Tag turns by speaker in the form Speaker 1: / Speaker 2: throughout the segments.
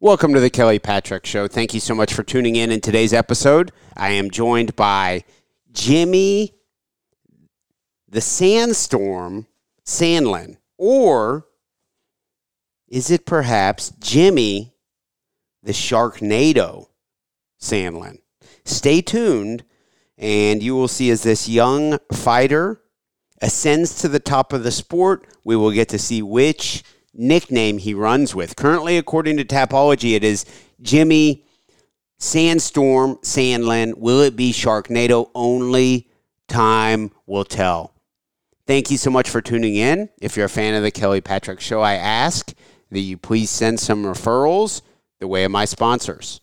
Speaker 1: Welcome to the Kelly Patrick Show. Thank you so much for tuning in. In today's episode, I am joined by Jimmy the Sandstorm Sandlin. Or is it perhaps Jimmy the Sharknado Sandlin? Stay tuned, and you will see as this young fighter ascends to the top of the sport, we will get to see which nickname he runs with. Currently, according to Tapology, it is Jimmy Sandstorm Sandlin. Will it be Sharknado? Only time will tell. Thank you so much for tuning in. If you're a fan of the Kelly Patrick Show, I ask that you please send some referrals the way of my sponsors.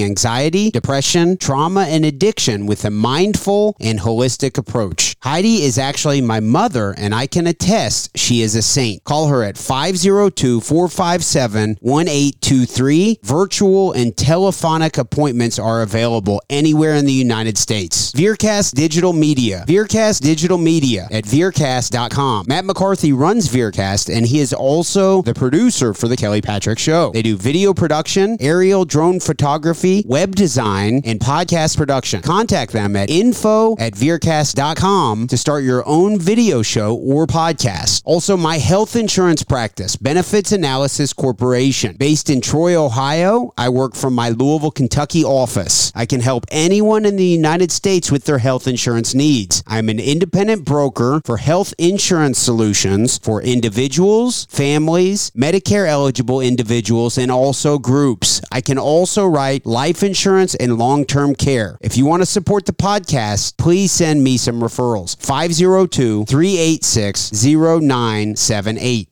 Speaker 1: anxiety, depression, trauma, and addiction with a mindful and holistic approach. Heidi is actually my mother, and I can attest she is a saint. Call her at 502 457 1823. Virtual and telephonic appointments are available anywhere in the United States. Veercast Digital Media. Veercast Digital Media at veercast.com. Matt McCarthy runs Veercast, and he is also the producer for The Kelly Patrick Show. They do video production, aerial drone photography, web design, and podcast production. Contact them at info at veercast.com to start your own video show or podcast. Also, my health insurance practice, Benefits Analysis Corporation. Based in Troy, Ohio, I work from my Louisville, Kentucky office. I can help anyone in the United States with their health insurance needs. I'm an independent broker for health insurance solutions for individuals, families, Medicare eligible individuals, and also groups. I can also write life insurance and long term care. If you want to support the podcast, please send me some referrals. 502 386 0978.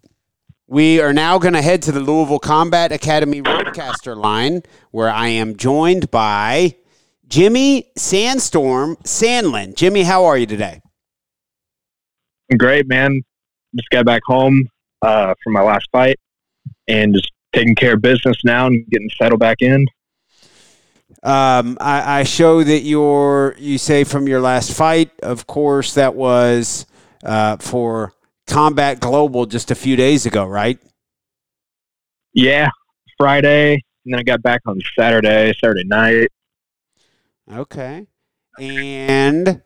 Speaker 1: We are now going to head to the Louisville Combat Academy Roadcaster line, where I am joined by Jimmy Sandstorm Sandlin. Jimmy, how are you today?
Speaker 2: Great, man. Just got back home uh, from my last fight and just taking care of business now and getting settled back in.
Speaker 1: Um, I, I show that you're, you say from your last fight, of course, that was uh, for Combat Global just a few days ago, right?
Speaker 2: Yeah, Friday, and then I got back on Saturday, Saturday night.
Speaker 1: Okay. And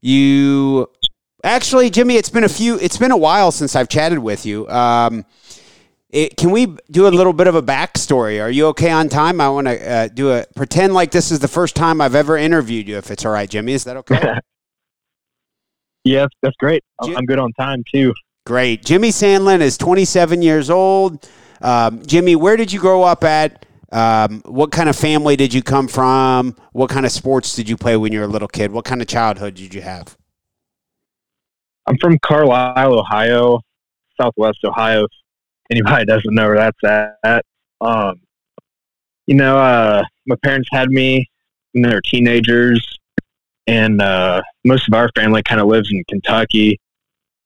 Speaker 1: you actually, Jimmy, it's been a few, it's been a while since I've chatted with you. Um, it, can we do a little bit of a backstory? Are you okay on time? I want to uh, do a pretend like this is the first time I've ever interviewed you. If it's all right, Jimmy, is that okay?
Speaker 2: yes, that's great. I'm-
Speaker 1: Jim-
Speaker 2: I'm good on time too.
Speaker 1: Great. Jimmy Sandlin is 27 years old. Um, Jimmy, where did you grow up at? Um, what kind of family did you come from? What kind of sports did you play when you were a little kid? What kind of childhood did you have?
Speaker 2: I'm from Carlisle, Ohio, Southwest Ohio. Anybody doesn't know where that's at, um, you know, uh, my parents had me when they were teenagers, and uh, most of our family kind of lives in Kentucky.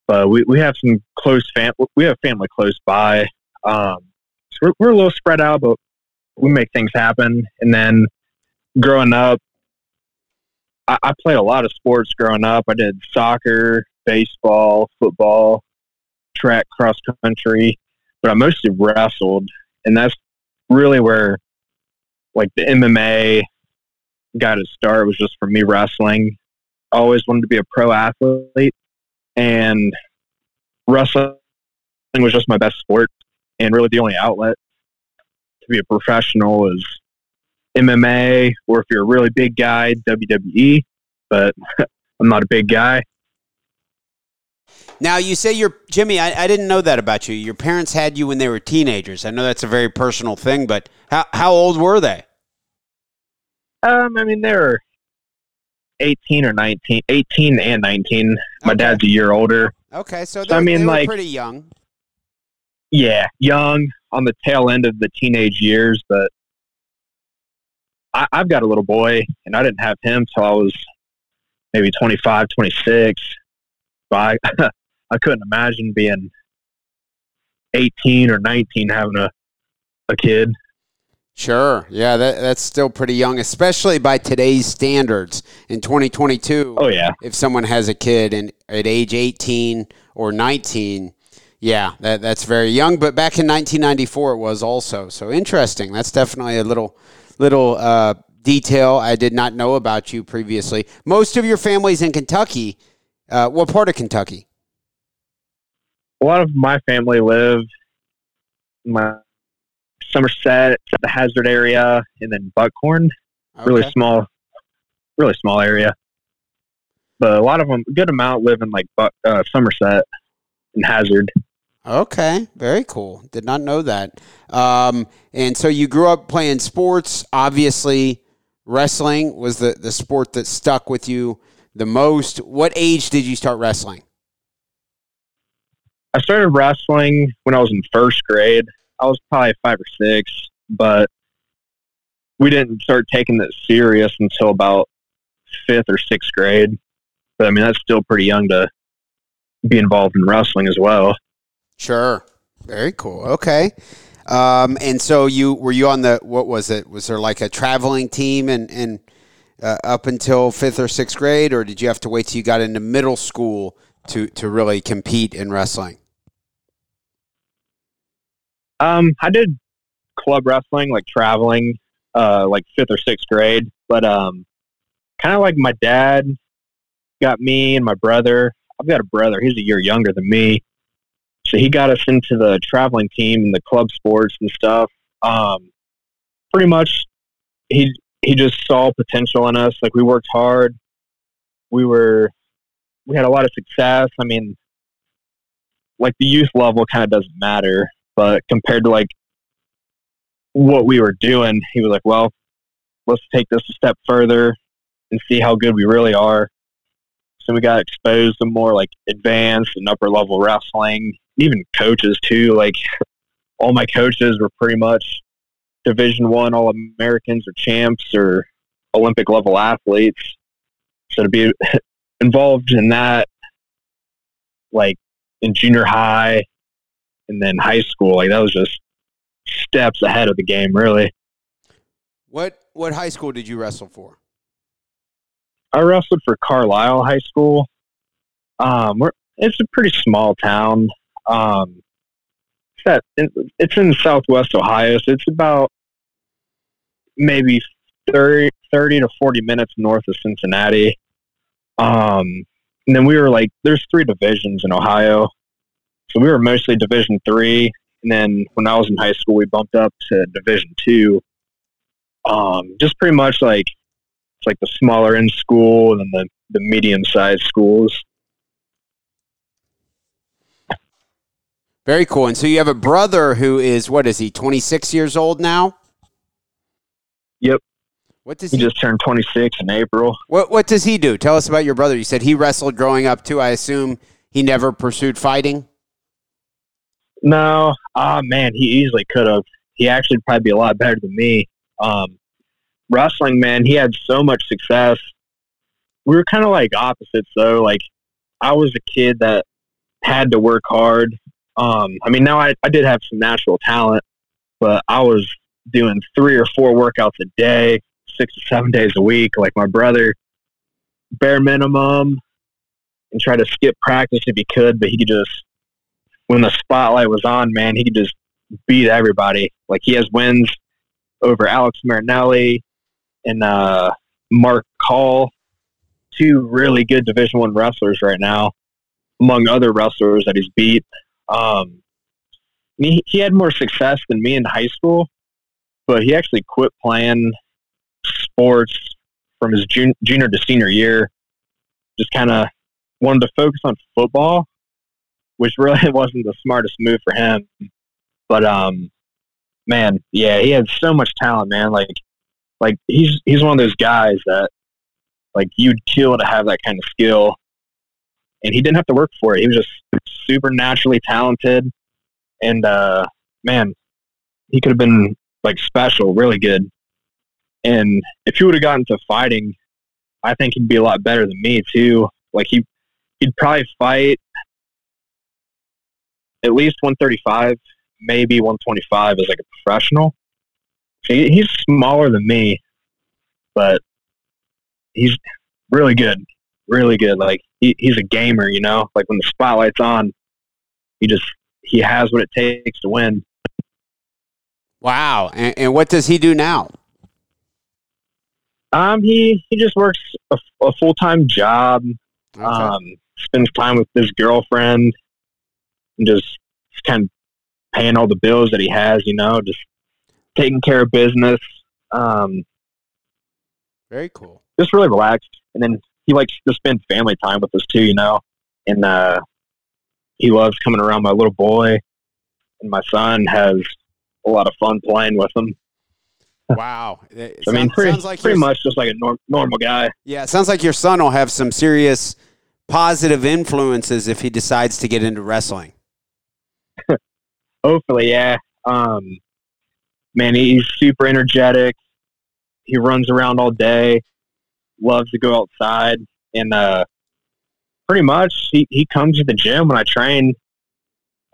Speaker 2: But we, we have some close fam. We have family close by. Um, so we're, we're a little spread out, but we make things happen. And then growing up, I, I played a lot of sports growing up. I did soccer, baseball, football, track, cross country, but I mostly wrestled, and that's really where like the MMA got its start. Was just from me wrestling. Always wanted to be a pro athlete, and wrestling was just my best sport, and really the only outlet to be a professional is MMA, or if you're a really big guy, WWE. But I'm not a big guy.
Speaker 1: Now you say you're Jimmy. I, I didn't know that about you. Your parents had you when they were teenagers. I know that's a very personal thing, but how how old were they?
Speaker 2: Um, I mean, they're 18 or 19, 18 and 19. My
Speaker 1: Okay.
Speaker 2: dad's a year older.
Speaker 1: Okay, so,
Speaker 2: So, I mean,
Speaker 1: they were
Speaker 2: like-
Speaker 1: pretty young.
Speaker 2: Yeah, young on the tail end of the teenage years, but I, I've got a little boy, and I didn't have him till I was maybe 25, 26. So I, I couldn't imagine being 18 or 19 having a, a kid.
Speaker 1: Sure. Yeah, that, that's still pretty young, especially by today's standards in 2022.
Speaker 2: Oh, yeah.
Speaker 1: If someone has a kid and at age 18 or 19, yeah, that, that's very young. But back in 1994, it was also. So interesting. That's definitely a little little uh, detail I did not know about you previously. Most of your family's in Kentucky. Uh, what part of Kentucky?
Speaker 2: a lot of my family live in my Somerset, the Hazard area, and then Buckhorn. Really small, really small area. But a lot of them, a good amount, live in like Buck, uh, Somerset and Hazard.
Speaker 1: Okay, very cool. Did not know that. Um, and so you grew up playing sports. Obviously, wrestling was the, the sport that stuck with you the most. What age did you start wrestling?
Speaker 2: I started wrestling when I was in first grade. I was probably five or six, but we didn't start taking it serious until about fifth or sixth grade. But I mean, that's still pretty young to be involved in wrestling as well.
Speaker 1: Sure. Very cool. Okay. Um, and so you were you on the what was it? Was there like a traveling team and and uh, up until fifth or sixth grade, or did you have to wait till you got into middle school to to really compete in wrestling?
Speaker 2: Um, I did club wrestling, like traveling, uh, like fifth or sixth grade. But um, kind of like my dad got me and my brother. I've got a brother. He's a year younger than me, so he got us into the traveling team and the club sports and stuff. Um, pretty much, he he just saw potential in us. Like we worked hard. We were we had a lot of success. I mean, like the youth level kind of doesn't matter but compared to like what we were doing, he was like, "Well, let's take this a step further and see how good we really are." So we got exposed to more like advanced and upper level wrestling, even coaches too. Like all my coaches were pretty much Division One All Americans or champs or Olympic level athletes. So to be involved in that, like in junior high and then high school, like that was just steps ahead of the game, really.
Speaker 1: What what high school did you wrestle for?
Speaker 2: I wrestled for Carlisle High School. Um, we're, it's a pretty small town. Um, it's, at, it's in southwest Ohio, so it's about maybe 30, 30 to 40 minutes north of Cincinnati. Um, and then we were like, there's three divisions in Ohio. So we were mostly Division three. And then when I was in high school, we bumped up to Division two. Um, just pretty much like it's like the smaller end school and the, the medium sized schools.
Speaker 1: Very cool. And so you have a brother who is what is he? Twenty six years old now.
Speaker 2: Yep.
Speaker 1: What does
Speaker 2: He
Speaker 1: he?
Speaker 2: just turned 26 in April.
Speaker 1: what what does he do? Tell us about your brother. You said he wrestled growing up too. I assume he never pursued fighting.
Speaker 2: No, ah man, he easily could have. He actually probably be a lot better than me. Um, wrestling, man, he had so much success. We were kind of like opposites, though. Like I was a kid that had to work hard. Um, I mean, now I, I did have some natural talent, but I was doing three or four workouts a day, six to seven days a week, like my brother, bare minimum, and try to skip practice if he could, but he could just when the spotlight was on, man, he could just beat everybody. Like he has wins over Alex Marinelli and uh, Mark Hall, two really good Division One wrestlers right now, among other wrestlers that he's beat. Um, he, he had more success than me in high school, but he actually quit playing sports from his jun- junior to senior year. Just kind of wanted to focus on football which really wasn't the smartest move for him. But um, man, yeah, he had so much talent, man. Like, like he's he's one of those guys that like you'd kill to have that kind of skill, and he didn't have to work for it. He was just super naturally talented, and uh, man, he could have been like special, really good. And if he would have gotten to fighting, I think he'd be a lot better than me too. Like he, he'd probably fight at least 135, maybe 125 as like a professional. He, he's smaller than me, but he's really good, really good. Like he, he's a gamer, you know. Like when the spotlight's on, he just he has what it takes to win.
Speaker 1: Wow. And, and what does he do now?
Speaker 2: Um, he he just works a, a full time job.
Speaker 1: Okay.
Speaker 2: Um, spends time with his girlfriend, and just kind of paying all the bills that he has. You know, just taking care of business. Um,
Speaker 1: Very cool.
Speaker 2: just really relaxed. And then he likes to spend family time with us too. You know, and uh, he loves coming around my little boy, and my son has a lot of fun playing with him.
Speaker 1: Wow. It
Speaker 2: I mean,
Speaker 1: sounds-
Speaker 2: pretty,
Speaker 1: sounds like
Speaker 2: pretty much just like a norm, normal guy.
Speaker 1: Yeah, it sounds like your son will have some serious positive influences if he decides to get into wrestling.
Speaker 2: Hopefully, yeah. Um, man, he's super energetic. He runs around all day. Loves to go outside, and uh, pretty much he, he comes to the gym when I train.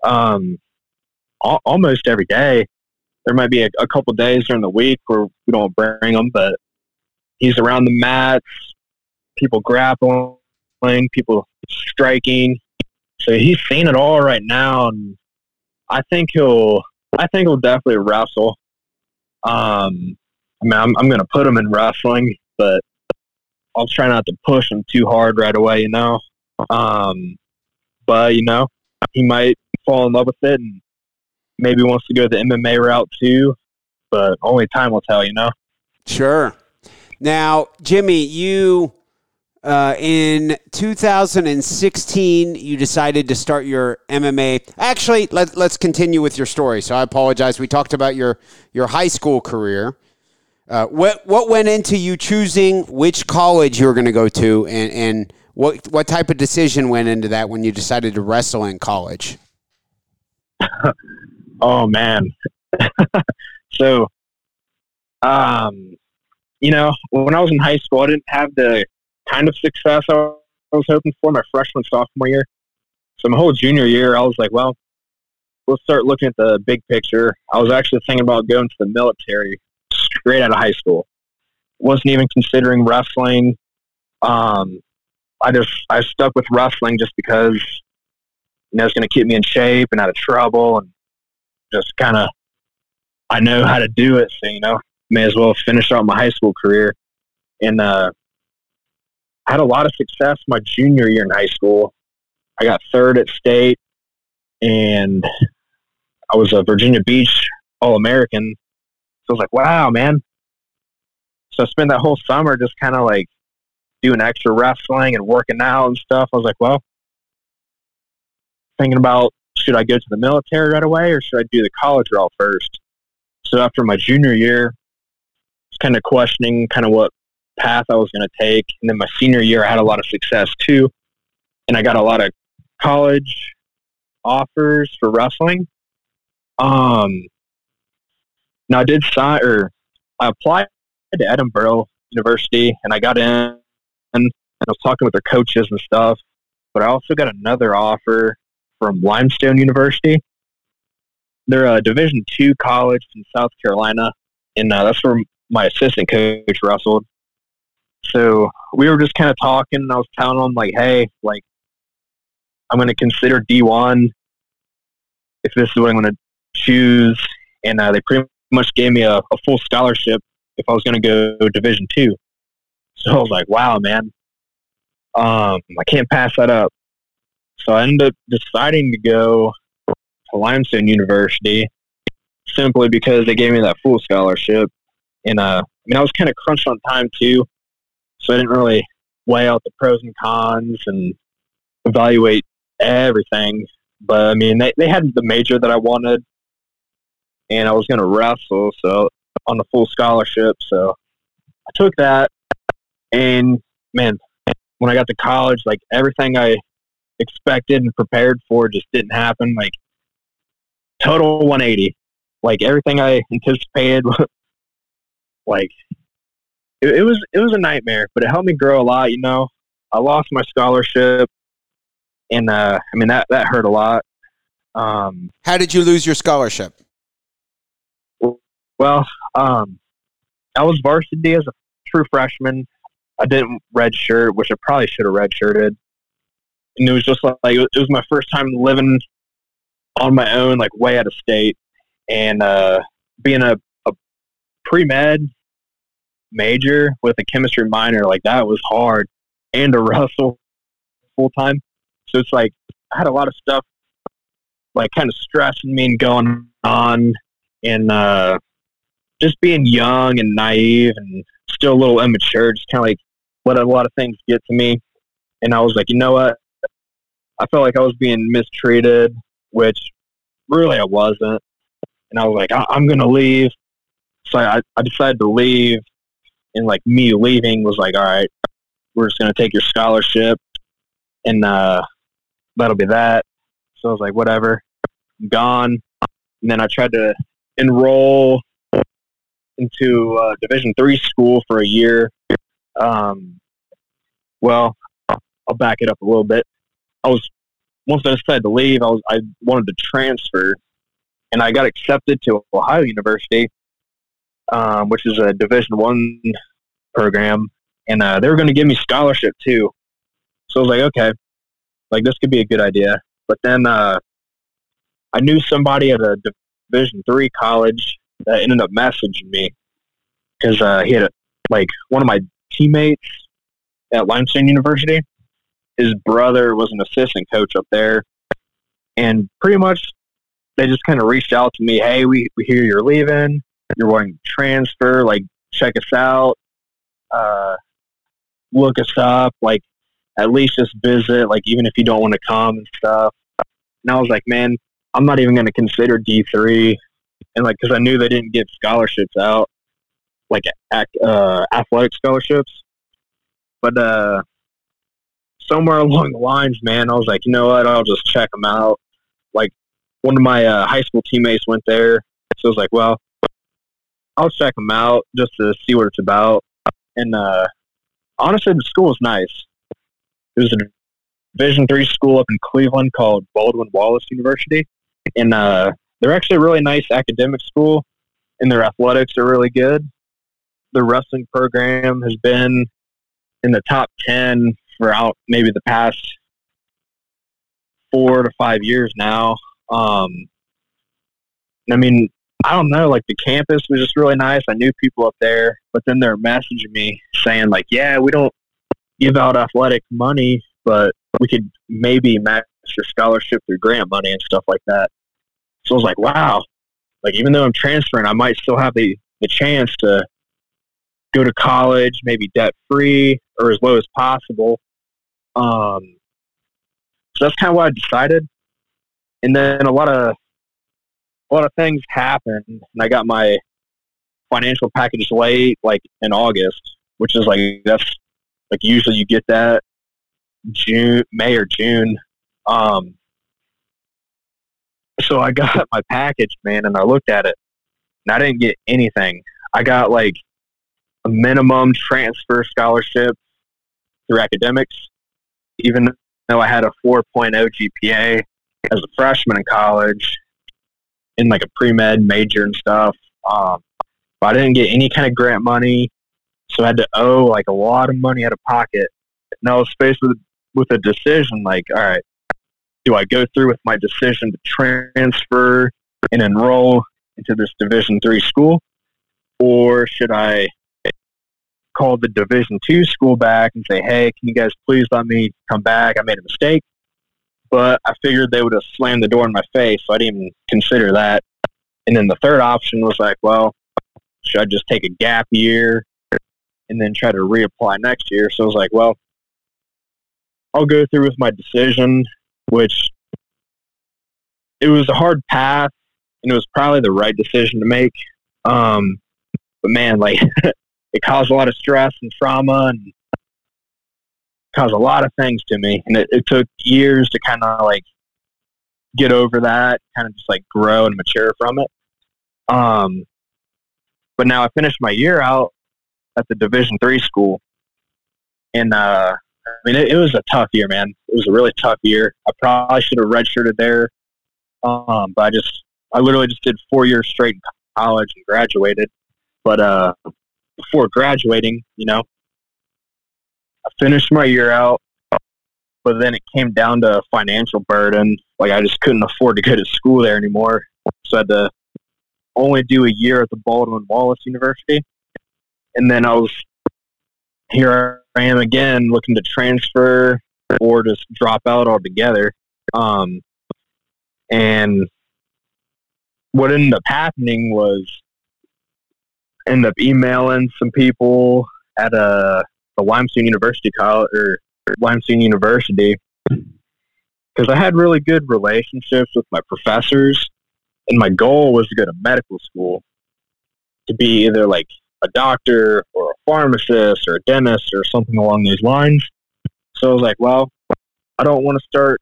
Speaker 2: Um, al- almost every day. There might be a, a couple days during the week where we don't bring him, but he's around the mats. People grappling, people striking. So he's seen it all right now, and I think he'll. I think he'll definitely wrestle. Um, I mean, I'm, I'm going to put him in wrestling, but I'll try not to push him too hard right away. You know, um, but you know, he might fall in love with it and maybe wants to go the MMA route too. But only time will tell. You know.
Speaker 1: Sure. Now, Jimmy, you uh, in 2016 you decided to start your MMA. Actually, let, let's continue with your story. So I apologize. We talked about your your high school career. Uh, what what went into you choosing which college you were going to go to, and and what what type of decision went into that when you decided to wrestle in college?
Speaker 2: Oh man. so, um, you know, when I was in high school, I didn't have the kind of success I was hoping for my freshman sophomore year. So my whole junior year, I was like, well, let's start looking at the big picture. I was actually thinking about going to the military straight out of high school. Wasn't even considering wrestling. Um, I just I stuck with wrestling just because you know it's going to keep me in shape and out of trouble and just kind of I know how to do it, so you know, may as well finish out my high school career. And uh, I had a lot of success my junior year in high school. I got third at state, and I was a Virginia Beach All American. So I was like, wow, man. So I spent that whole summer just kind of like doing extra wrestling and working out and stuff. I was like, well, thinking about should I go to the military right away or should I do the college route first? So after my junior year, I was kind of questioning kind of what path I was going to take. And then my senior year, I had a lot of success too. And I got a lot of college offers for wrestling. Um, now I did sign or I applied to Edinboro University and I got in and I was talking with their coaches and stuff. But I also got another offer from Limestone University. They're a Division two college in South Carolina, and uh, that's where my assistant coach wrestled. So we were just kind of talking, and I was telling him like, "Hey, like, I'm going to consider D1 if this is what I'm going to choose." And uh, they pretty much gave me a, a full scholarship if I was going to go Division two. So I was like, "Wow, man! Um, I can't pass that up." So I ended up deciding to go to Limestone University simply because they gave me that full scholarship. And uh, I mean, I was kind of crunched on time too, so I didn't really weigh out the pros and cons and evaluate everything. But I mean, they they had the major that I wanted, and I was going to wrestle, so on the full scholarship. So I took that, and man, when I got to college, like everything I expected and prepared for just didn't happen. Like total 180. Like everything I anticipated, like it, it was it was a nightmare, but it helped me grow a lot. You know, I lost my scholarship, and uh, I mean that that hurt a lot. Um,
Speaker 1: How did you lose your scholarship?
Speaker 2: well, um, I was varsity as a true freshman. I didn't redshirt, which I probably should have redshirted. And it was just like it was my first time living on my own, like way out of state, and uh, being a, a pre med major with a chemistry minor, like that was hard, and to wrestle full time. So it's like I had a lot of stuff like kind of stressing me and going on, and uh, just being young and naive and still a little immature, just kind of like let a lot of things get to me. And I was like, you know what? I felt like I was being mistreated, which really I wasn't. And I was like, I- I'm going to leave. So I, I decided to leave. And like me leaving was like, all right, we're just going to take your scholarship and uh, that'll be that. So I was like, whatever, I'm gone. And then I tried to enroll into uh, Division three school for a year. Um, well, I'll back it up a little bit. I was once I decided to leave, I was I wanted to transfer, and I got accepted to Ohio University, um, which is a Division one program, and uh, they were going to give me scholarship too. So I was like, okay, like this could be a good idea. But then uh, I knew somebody at a Division three college that ended up messaging me because uh, he had a, like one of my teammates at Limestone University. His brother was an assistant coach up there, and pretty much they just kind of reached out to me. Hey, we, we hear you're leaving. You're wanting to transfer. Like, check us out. Uh, look us up. Like, at least just visit. Like, even if you don't want to come and stuff. And I was like, man, I'm not even going to consider D three, and like, because I knew they didn't give scholarships out, like uh, athletic scholarships. But uh, somewhere along the lines, man, I was like, you know what? I'll just check them out. Like, one of my uh, high school teammates went there, so I was like, well, I'll check them out just to see what it's about. And uh, honestly, the school was nice. It was a Division three school up in Cleveland called Baldwin Wallace University, and uh, they're actually a really nice academic school, and their athletics are really good. The wrestling program has been in the top ten for out maybe the past four to five years now. Um, I mean, I don't know. Like the campus was just really nice. I knew people up there, but then they're messaging me saying like, "Yeah, we don't give out athletic money, but we could maybe match your scholarship through grant money and stuff like that." So I was like, "Wow!" Like even though I'm transferring, I might still have the the chance to go to college, maybe debt free or as low as possible. Um, so that's kind of what I decided. And then a lot of a lot of things happened, and I got my financial package late, like in August, which is like that's like usually you get that June, May or June. Um, so I got my package, man, and I looked at it, and I didn't get anything. I got like a minimum transfer scholarship through academics, even though I had a 4.0 GPA as a freshman in college in like a pre med major and stuff. Um, but I didn't get any kind of grant money, so I had to owe like a lot of money out of pocket. And I was faced with with a decision like, all right, do I go through with my decision to transfer and enroll into this Division three school, or should I call the Division two school back and say, hey, can you guys please let me come back? I made a mistake. But I figured they would have slammed the door in my face, so I didn't even consider that. And then the third option was like, well, should I just take a gap year and then try to reapply next year? So I was like, well, I'll go through with my decision, which it was a hard path, and it was probably the right decision to make. Um, but man, like it caused a lot of stress and trauma, and caused a lot of things to me, and it, it took years to kind of like get over that, kind of just like grow and mature from it. Um, but now I finished my year out at the Division three school, and uh, I mean it, it, was a tough year, man. It was a really tough year. I probably should have redshirted there, um, but I just I literally just did four years straight in college and graduated. But uh, before graduating, you know, I finished my year out, but then it came down to financial burden. Like I just couldn't afford to go to school there anymore, so I had to only do a year at the Baldwin Wallace University, and then I was here. I am again looking to transfer or just drop out altogether. Um, and what ended up happening was end up emailing some people at a the Limestone University College or Limestone University because I had really good relationships with my professors, and my goal was to go to medical school to be either like a doctor or a pharmacist or a dentist or something along those lines. So I was like, well, I don't want to start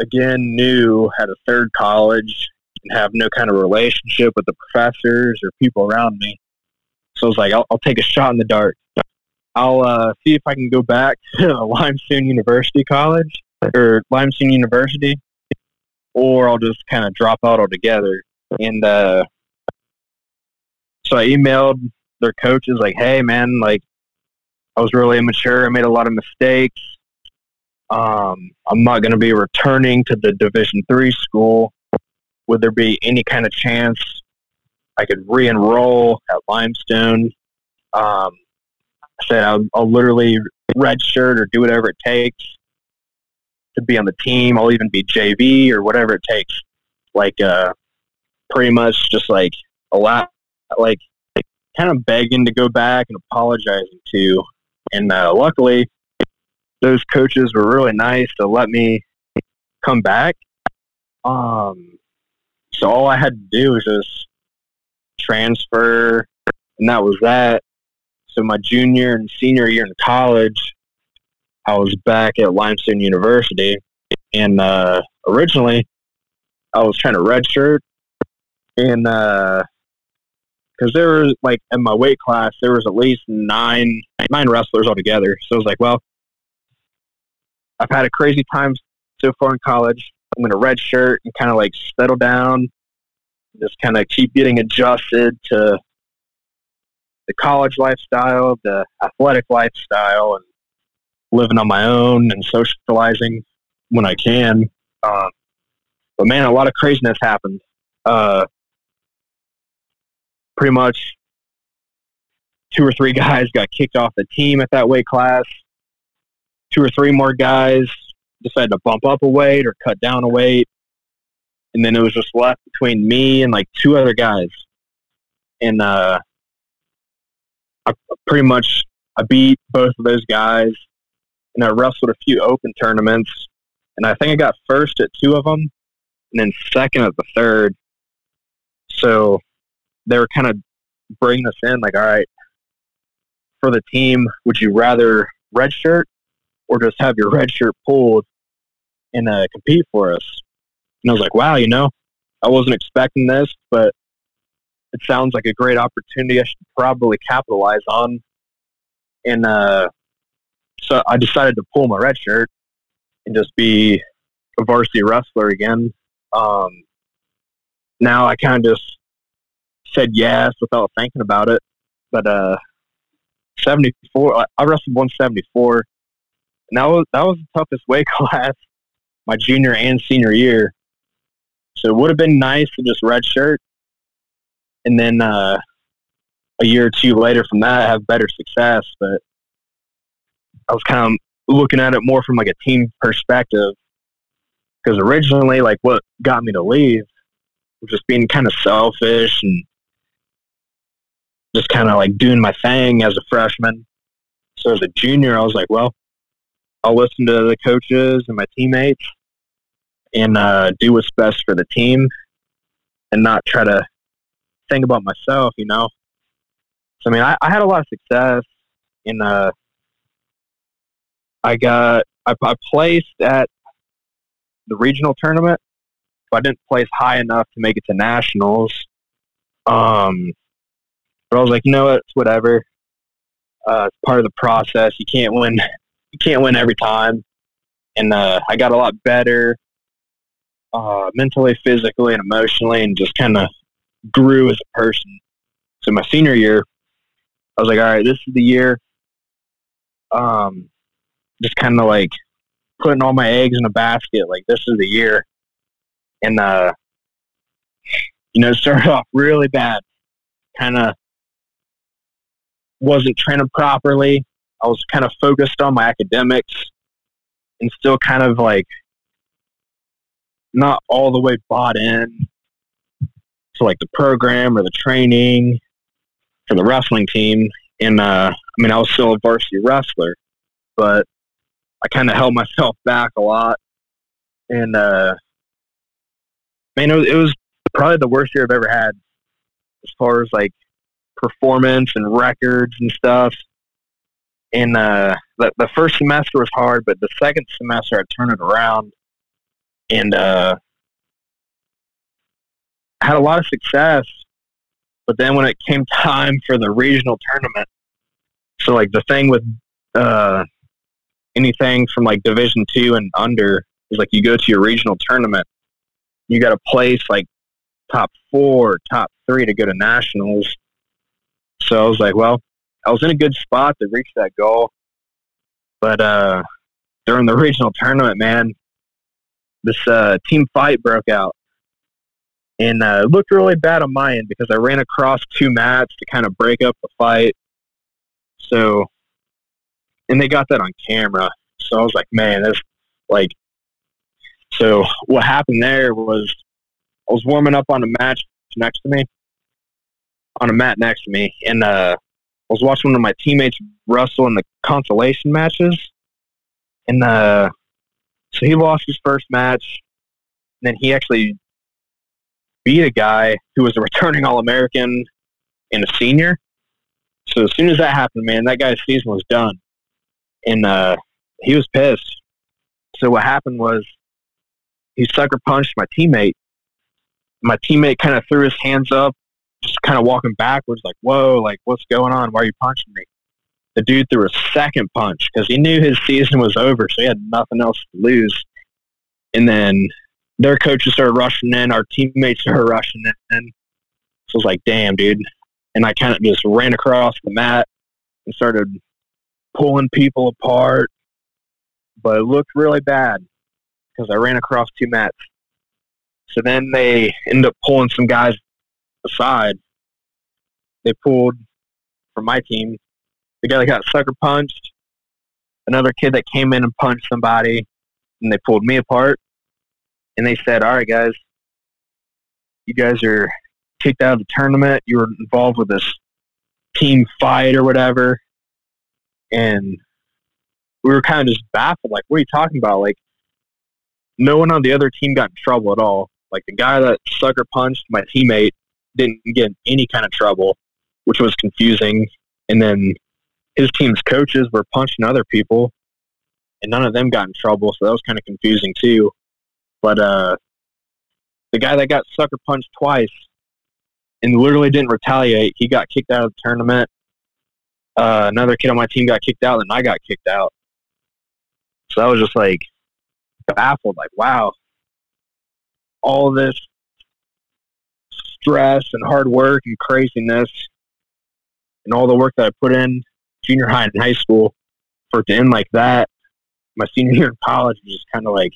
Speaker 2: again new at a third college and have no kind of relationship with the professors or people around me. So I was like, I'll, I'll take a shot in the dark. I'll uh, see if I can go back to Limestone University College or Limestone University, or I'll just kind of drop out altogether. And uh, so I emailed their coaches like, "Hey, man, like I was really immature. I made a lot of mistakes. Um, I'm not going to be returning to the Division three school. Would there be any kind of chance I could re-enroll at Limestone?" Um, I said I'll, I'll literally redshirt or do whatever it takes to be on the team. I'll even be JV or whatever it takes. Like, uh, pretty much just like a lot, like, like kind of begging to go back and apologizing to. And uh, luckily, those coaches were really nice to let me come back. Um, so all I had to do was just transfer, and that was that. So my junior and senior year in college, I was back at Limestone University, and uh, originally I was trying to redshirt, and because uh, there was like in my weight class there was at least nine nine wrestlers altogether. So I was like, well, I've had a crazy time so far in college. I'm to redshirt and kind of like settle down, just kind of keep getting adjusted to the college lifestyle, the athletic lifestyle, and living on my own and socializing when I can. Uh, but man, a lot of craziness happened. Uh, pretty much two or three guys got kicked off the team at that weight class. Two or three more guys decided to bump up a weight or cut down a weight. And then it was just left between me and like two other guys. And uh, I pretty much I beat both of those guys, and I wrestled a few open tournaments, and I think I got first at two of them, and then second at the third. So they were kind of bringing us in, like, all right, for the team, would you rather redshirt or just have your red shirt pulled and uh, compete for us? And I was like, wow, you know, I wasn't expecting this, but it sounds like a great opportunity I should probably capitalize on. And uh, so I decided to pull my red shirt and just be a varsity wrestler again. Um, now I kind of just said yes without thinking about it. But uh, 74, I wrestled 174. And that was, that was the toughest weight class my junior and senior year. So it would have been nice to just redshirt and then uh, a year or two later from that, have better success. But I was kind of looking at it more from like a team perspective because originally, like what got me to leave was just being kind of selfish and just kind of like doing my thing as a freshman. So as a junior, I was like, well, I'll listen to the coaches and my teammates, and uh, do what's best for the team and not try to think about myself, you know. So I mean, I, I had a lot of success in. Uh, I got I, I placed at the regional tournament, but I didn't place high enough to make it to nationals. Um, but I was like, you know what, it's whatever. Uh, it's part of the process. You can't win. You can't win every time. And uh, I got a lot better uh, mentally, physically, and emotionally, and just kind of grew as a person. So my senior year, I was like, all right, this is the year. Um, just kind of like putting all my eggs in a basket. Like this is the year, and uh, you know, started off really bad. Kind of wasn't training properly. I was kind of focused on my academics and still kind of like not all the way bought in to like the program or the training for the wrestling team. And uh, I mean, I was still a varsity wrestler, but I kind of held myself back a lot. And uh, man, it was, it was probably the worst year I've ever had as far as like performance and records and stuff. And uh, the, the first semester was hard, but the second semester I turned it around and uh, had a lot of success. But then when it came time for the regional tournament, so like the thing with uh, anything from like Division two and under is like you go to your regional tournament, you got to place like top four, top three to go to nationals. So I was like, well, I was in a good spot to reach that goal, but uh, during the regional tournament, man, this uh, team fight broke out, and uh, it looked really bad on my end because I ran across two mats to kind of break up the fight. So, and they got that on camera. So I was like, man, that's like. So what happened there was I was warming up on a match next to me, on a mat next to me, and uh, I was watching one of my teammates wrestle in the consolation matches, and uh, so he lost his first match, and then he actually beat a guy who was a returning All American and a senior. So as soon as that happened, man, that guy's season was done, and uh, he was pissed. So what happened was he sucker punched my teammate. My teammate kind of threw his hands up, just kind of walking backwards, like, "Whoa, like what's going on? Why are you punching me?" The dude threw a second punch because he knew his season was over, so he had nothing else to lose. And then their coaches started rushing in, our teammates started rushing in. So I was like, "Damn, dude!" And I kind of just ran across the mat and started pulling people apart but it looked really bad because I ran across two mats. So then they ended up pulling some guys aside. They pulled from my team the guy that got sucker punched, another kid that came in and punched somebody, and they pulled me apart. And they said, "All right, guys, you guys are kicked out of the tournament. You were involved with this team fight or whatever." And we were kind of just baffled. Like, what are you talking about? Like, no one on the other team got in trouble at all. Like, the guy that sucker punched my teammate didn't get in any kind of trouble, which was confusing. And then his team's coaches were punching other people, and none of them got in trouble. So that was kind of confusing too. But uh, the guy that got sucker punched twice and literally didn't retaliate, he got kicked out of the tournament. Uh, another kid on my team got kicked out, and I got kicked out. So I was just like baffled, like, wow, all this stress and hard work and craziness and all the work that I put in junior high and high school for it to end like that. My senior year in college was just kind of like,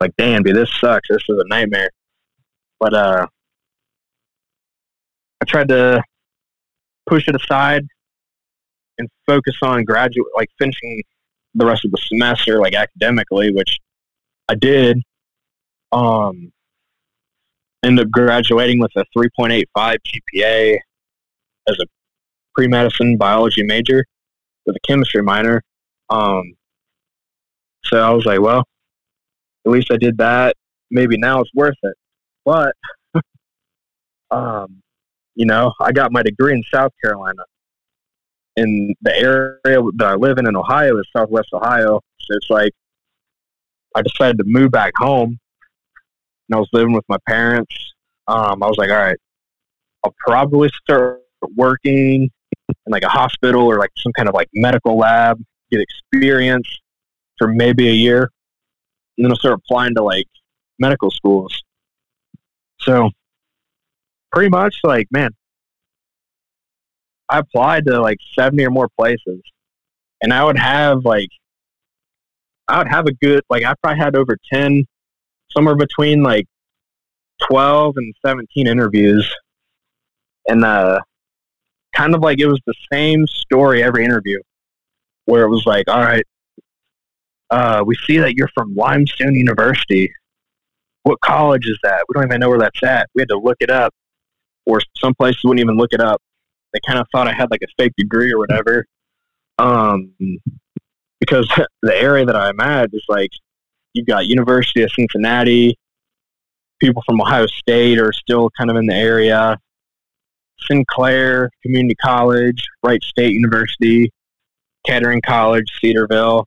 Speaker 2: like, damn, dude, this sucks. This is a nightmare. But uh, I tried to push it aside and focus on graduate, like finishing the rest of the semester, like academically, which I did. Um, ended up graduating with a 3.85 GPA as a pre-medicine biology major with a chemistry minor. Um, so I was like, well, at least I did that. maybe now it's worth it. But, um, you know, I got my degree in South Carolina. In the area that I live in in Ohio is Southwest Ohio. So it's like I decided to move back home. And I was living with my parents. Um, I was like, all right, I'll probably start working in like a hospital or like some kind of like medical lab, get experience for maybe a year, and then I'll start applying to like medical schools. So pretty much like, man, I applied to like 70 or more places and I would have like, I would have a good, like I probably had over 10, somewhere between like 12 and 17 interviews. And, uh, kind of like it was the same story every interview where it was like, all right, uh, we see that you're from Limestone University. What college is that? We don't even know where that's at. We had to look it up, or some places wouldn't even look it up. They kind of thought I had like a fake degree or whatever. Um, because the area that I'm at is like you've got University of Cincinnati, people from Ohio State are still kind of in the area. Sinclair Community College, Wright State University, Kettering College, Cedarville.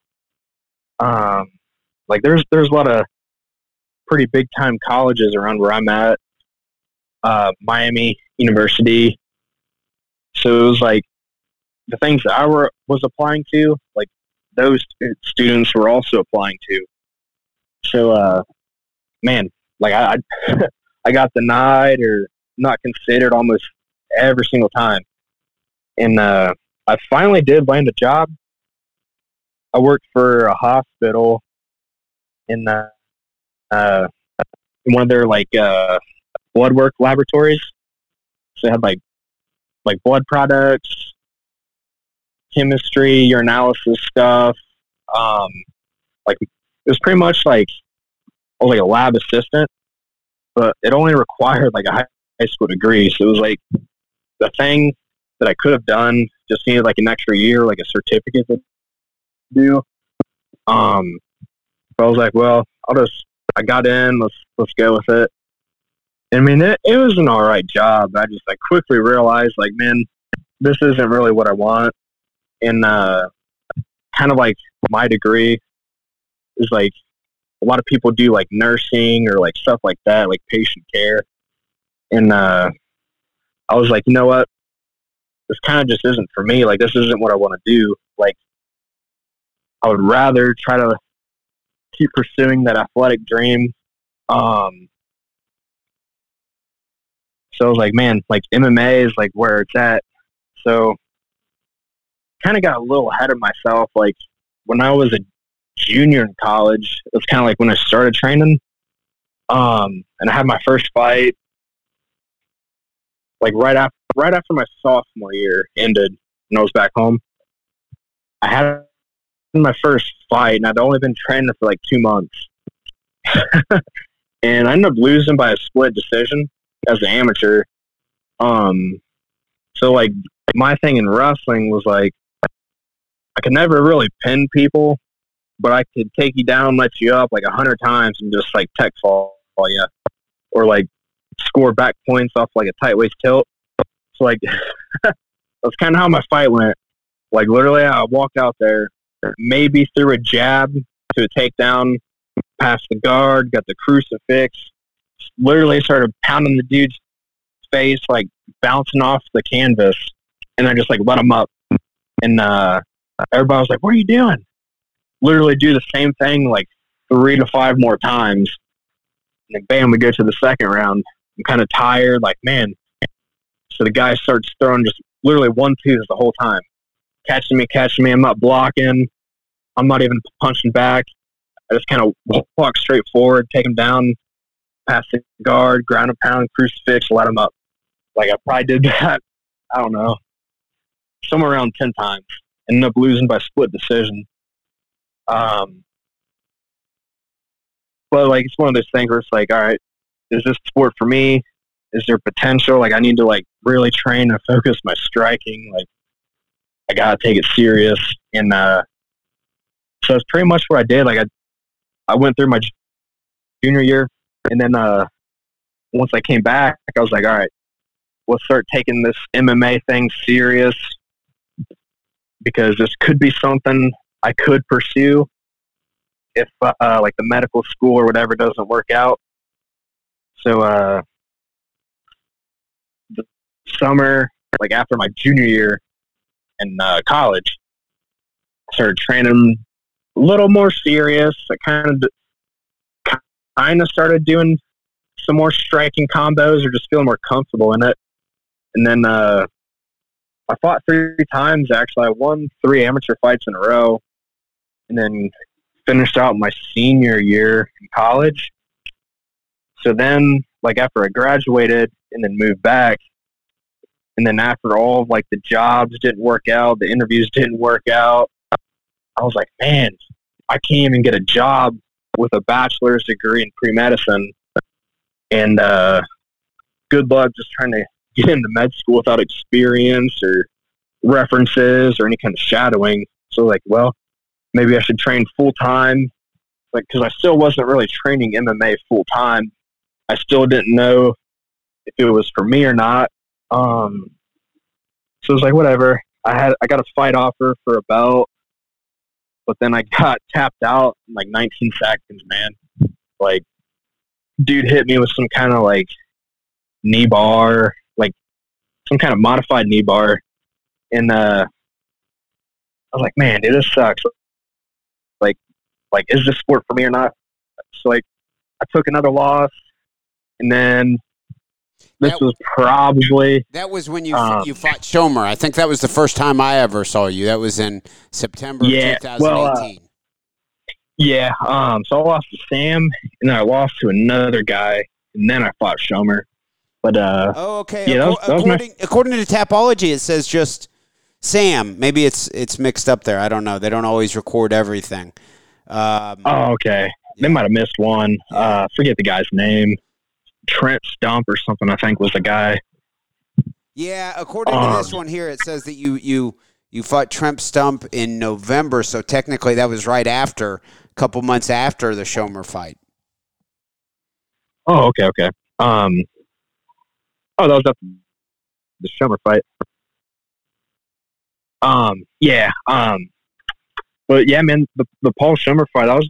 Speaker 2: Um, like there's there's a lot of pretty big time colleges around where I'm at. Uh, Miami University. So it was like the things that I were was applying to, like those students were also applying to. So, uh, man, like I, I got denied or not considered almost every single time. And uh, I finally did land a job. I worked for a hospital in the, uh, in one of their like uh, blood work laboratories. So they had like like blood products, chemistry, urinalysis stuff. Um, like it was pretty much like like a lab assistant, but it only required like a high school degree. So it was like the thing that I could have done just needed like an extra year, like a certificate to do. Um, I was like, well, I'll just I got in. Let's let's go with it. I mean, it, it was an all right job. I just like quickly realized, like, man, this isn't really what I want. And uh, kind of like my degree is like a lot of people do like nursing or like stuff like that, like patient care. And uh, I was like, you know what? This kind of just isn't for me. Like, this isn't what I want to do. Like, I would rather try to keep pursuing that athletic dream. Um, so I was like, man, like MMA is like where it's at. So kind of got a little ahead of myself. Like when I was a junior in college, it was kind of like when I started training. Um, and I had my first fight like right after right after my sophomore year ended and I was back home. I had my first fight and I'd only been training for like two months. and I ended up losing by a split decision as an amateur. Um, so like my thing in wrestling was like I could never really pin people, but I could take you down, let you up like a hundred times, and just like tech fall you, or like score back points off like a tight waist tilt. So like that's kind of how my fight went. Like literally, I walked out there, maybe threw a jab to a takedown, past the guard, got the crucifix, literally started pounding the dude's face, like bouncing off the canvas, and I just like let him up. And uh, everybody was like, "What are you doing?" Literally do the same thing like three to five more times. And bam, we go to the second round. I'm kind of tired, like man. So the guy starts throwing just literally one twos the whole time, catching me, catching me. I'm not blocking. I'm not even punching back. I just kind of walk straight forward, take him down, pass the guard, ground a pound, crucifix, let him up. Like I probably did that. I don't know, somewhere around ten times. Ended up losing by split decision. Um, but like it's one of those things where it's like, all right, is this sport for me? Is there potential? Like I need to like really train and focus my striking. Like I gotta take it serious. And uh, so it's pretty much what I did. Like I, I went through my junior year And then uh, once I came back, I was like, all right, let's start taking this MMA thing serious because this could be something I could pursue if uh, like the medical school or whatever doesn't work out. So uh, the summer, like after my junior year in uh, college, I started training a little more serious. I kind of kind of started doing some more striking combos or just feeling more comfortable in it. And then uh, I fought three times actually. I won three amateur fights in a row, and then finished out my senior year in college. So then, like after I graduated and then moved back, and then after all like the jobs didn't work out, the interviews didn't work out, I was like, man, I can't even get a job with a bachelor's degree in pre medicine, and uh, good luck just trying to get into med school without experience or references or any kind of shadowing. So like, well, maybe I should train full time. Like, because I still wasn't really training MMA full time. I still didn't know if it was for me or not. Um, so it was like, whatever. I had I got a fight offer for a belt, but then I got tapped out in like 19 seconds. Man, like, dude hit me with some kind of like knee bar, like some kind of modified knee bar, and uh, I was like, man, dude, this sucks like, like is this sport for me or not? So like, I took another loss, and then this
Speaker 1: That-
Speaker 2: was probably
Speaker 1: That was when you
Speaker 2: Um,
Speaker 1: you fought Shomer. I think that was the first time I ever saw you. That was in September
Speaker 2: Yeah,
Speaker 1: 2018.
Speaker 2: well, uh, yeah. Um, so I lost to Sam, and then I lost to another guy, and then I fought Shomer. But uh,
Speaker 1: oh, okay.
Speaker 2: yeah, that was- that was my-
Speaker 1: according, according to Tapology, it says just Sam. Maybe it's it's mixed up there. I don't know. They don't always record everything. Um,
Speaker 2: oh, okay, they might have missed one. Uh, forget the guy's name. Trent Stump or something. I think was the guy.
Speaker 1: Yeah, according to
Speaker 2: Um,
Speaker 1: this one here, it says that you you you fought Trent Stump in November, so technically that was right after, a couple months after the Shomer fight.
Speaker 2: Oh, okay, okay. Um, oh, that was after the Shomer fight. Um, yeah. Um, but yeah, man, the the Paul Shomer fight that was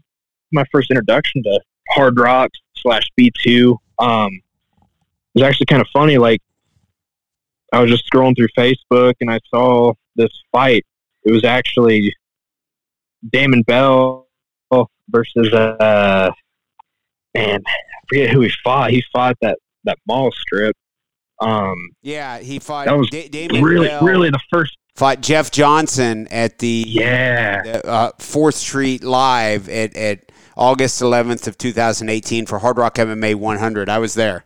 Speaker 2: my first introduction to hard rock slash B two. Um, it was actually kind of funny. Like, I was just scrolling through Facebook and I saw this fight. It was actually Damon Bell versus uh, man, I forget who he fought. He fought that that mall strip. Um,
Speaker 1: Yeah, he fought
Speaker 2: That was
Speaker 1: Da- Damon
Speaker 2: really,
Speaker 1: Bell
Speaker 2: really the first.
Speaker 1: fought Jeff Johnson at the
Speaker 2: Yeah,
Speaker 1: the, uh, Fourth Street Live at, at August 11th of 2018 for Hard Rock MMA 100. I was there.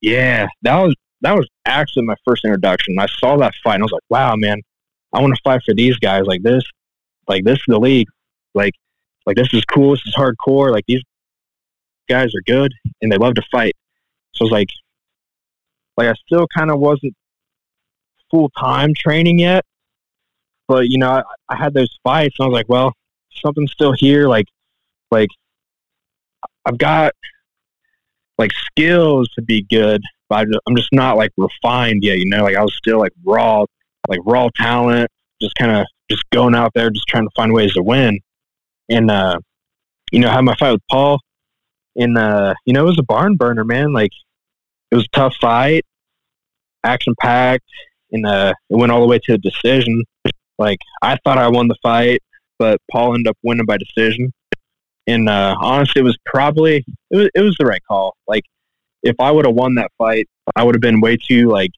Speaker 2: yeah. That was that was actually my first introduction. I saw that fight and I was like, wow, man, I want to fight for these guys like this. Like this is the league. Like like this is cool. This is hardcore. Like these guys are good and they love to fight. So I was like, like I still kind of wasn't full time training yet, but you know, I, I had those fights and I was like, well, something's still here. Like, like I've got like skills to be good, but I'm just not like refined yet. You know, like I was still like raw, like raw talent, just kind of just going out there, just trying to find ways to win. And uh, you know, had my fight with Paul, and uh, you know, it was a barn burner, man. Like it was a tough fight, action packed, and uh, it went all the way to a decision. Like I thought I won the fight, but Paul ended up winning by decision. And uh, honestly, it was probably it was, it was the right call. Like if I would have won that fight, I would have been way too like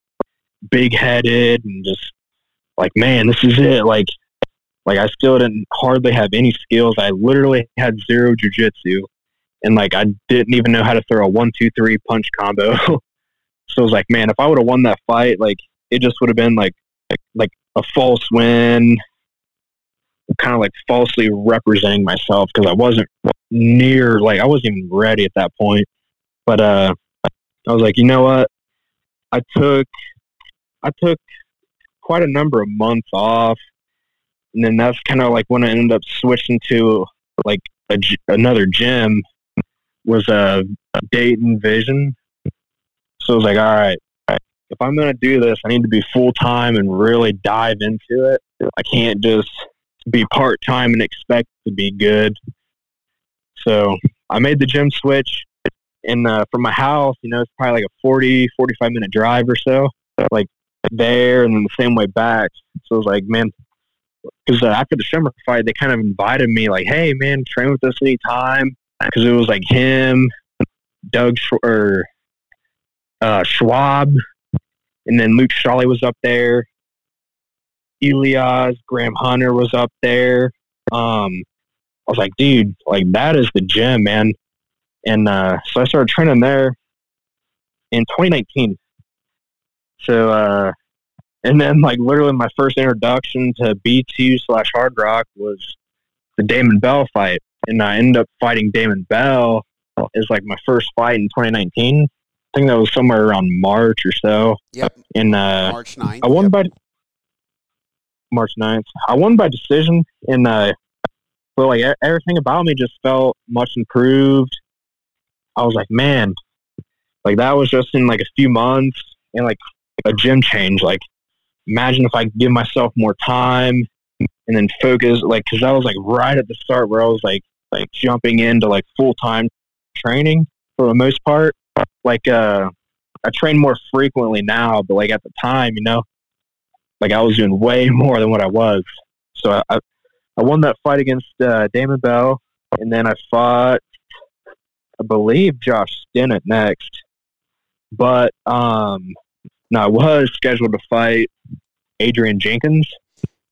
Speaker 2: big headed and just like, man, this is it. Like, like I still didn't hardly have any skills. I literally had zero jujitsu, and like I didn't even know how to throw a one two three punch combo. so I was like, man, if I would have won that fight, like it just would have been like like, like a false win, kind of like falsely representing myself because I wasn't near like I wasn't even ready at that point. But uh, I was like, you know what? I took I took quite a number of months off, and then that's kind of like when I ended up switching to like a, another gym was a Dayton Vision. So I was like, all right, if I'm going to do this, I need to be full time and really dive into it. I can't just be part time and expect to be good. So I made the gym switch. And uh, from my house, you know, it's probably like a 40, 45 minute drive or so, like there and then the same way back. So I was like, man, because uh, after the summer fight, they kind of invited me, like, hey, man, train with us anytime. Because it was like him, Doug Sch- or uh, Schwab, and then Luke Shawley was up there. Elias, Graham Hunter was up there. Um, I was like, dude, like that is the gym, man. And uh, so I started training there in 2019. So, uh, and then like literally my first introduction to B2 slash Hard Rock was the Damon Bell fight, and I ended up fighting Damon Bell as like my first fight in 2019. I think that was somewhere around March or so.
Speaker 1: Yep.
Speaker 2: And uh,
Speaker 1: March 9th.
Speaker 2: I won
Speaker 1: yep.
Speaker 2: by March 9th. I won by decision, and uh, but like everything about me just felt much improved. I was like, man, like that was just in like a few months, and like a gym change. Like, imagine if I could give myself more time and then focus, like, because I was like right at the start where I was like like jumping into like full time training for the most part. Like, uh, I train more frequently now, but like at the time, you know, like I was doing way more than what I was. So I, I, I won that fight against uh, Damon Bell, and then I fought, I believe, Josh Stinnett next. But um, no, I was scheduled to fight Adrian Jenkins.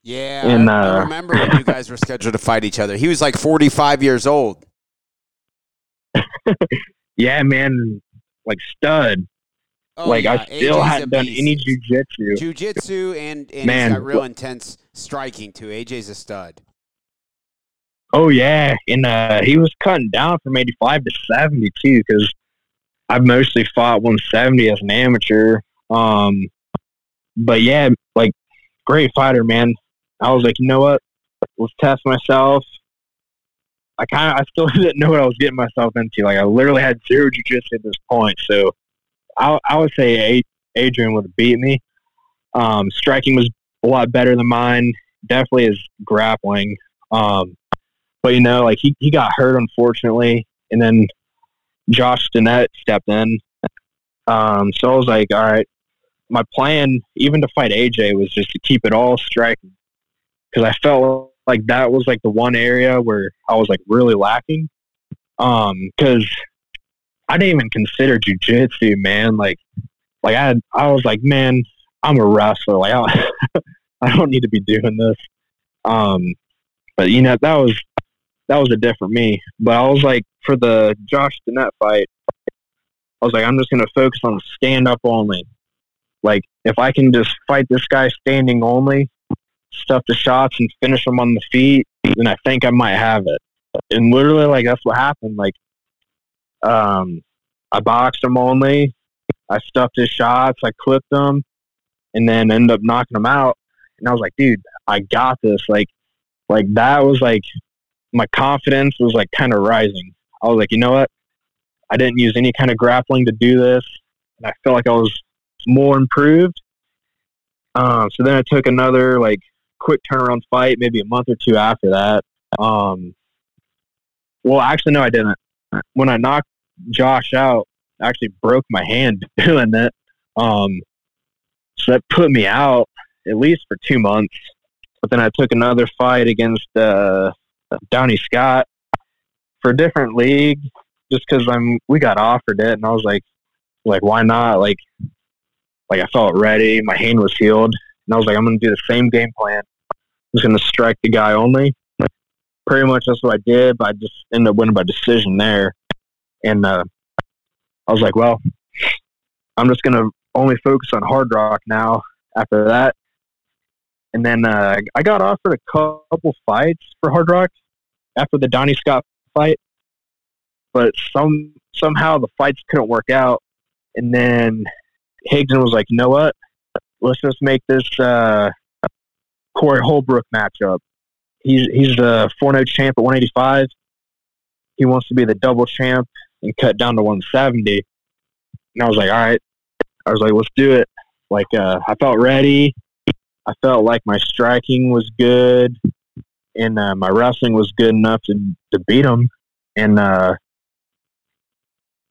Speaker 1: Yeah,
Speaker 2: And,
Speaker 1: I, I
Speaker 2: uh,
Speaker 1: remember when you guys were scheduled to fight each other. He was like 45 years old.
Speaker 2: Yeah, man, like stud.
Speaker 1: Oh,
Speaker 2: like
Speaker 1: yeah,
Speaker 2: I still
Speaker 1: AJ's
Speaker 2: hadn't done any jujitsu.
Speaker 1: Jiu-jitsu and, and
Speaker 2: Man.
Speaker 1: he's got real intense striking too. AJ's a stud.
Speaker 2: Oh yeah, and uh, he was cutting down from eighty five to seventy too, because I've mostly fought one seventy as an amateur. Um, but yeah, like great fighter, man. I was like, you know what? Let's test myself. I kind of, I still didn't know what I was getting myself into. Like I literally had zero jujitsu at this point, so I, I would say Adrian would have beat me. Um, striking was a lot better than mine. Definitely his grappling. Um, but you know, like he, he got hurt unfortunately, and then Josh Stinnett stepped in. Um, so I was like, all right, my plan, even to fight AJ, was just to keep it all striking because I felt like that was like the one area where I was like really lacking. Um, because I didn't even consider jujitsu, man. Like, like I, had, I was like, man, I'm a wrestler. Like, I, I don't need to be doing this. Um, but you know, that was that was a different me. But I was like, for the Josh Stinnett fight, I was like, I'm just gonna focus on stand up only. Like, if I can just fight this guy standing only, stuff the shots and finish him on the feet, then I think I might have it. And literally, like that's what happened. Like, um, I boxed him only. I stuffed his shots. I clipped them, and then ended up knocking him out. And I was like, dude, I got this. Like, like that was like my confidence was like kind of rising. I was like, you know what? I didn't use any kind of grappling to do this, and I felt like I was more improved. Um, so then I took another like quick turnaround fight, maybe a month or two after that. Um, well, actually, no, I didn't. When I knocked Josh out, I actually broke my hand doing it. Um, so that put me out at least for two months. But then I took another fight against uh, Scott for a different league, just because I'm we got offered it, and I was like, like why not? Like, like I felt ready, my hand was healed, and I was like, I'm gonna do the same game plan. I'm just gonna strike the guy only. Pretty much that's what I did, but I just ended up winning by decision there. And uh, I was like, well, I'm just gonna only focus on hard rock now. After that, and then uh, I got offered a couple fights for hard rock after the Donnie Scott fight, but some somehow the fights couldn't work out. And then Higdon was like, you know what? Let's just make this uh, Corey Holbrook matchup. He's he's the 4 0 champ at 185. He wants to be the double champ and cut down to 170. And I was like, all right. I was like, let's do it. Like, uh, I felt ready. I felt like my striking was good and uh, my wrestling was good enough to, to beat him. And uh,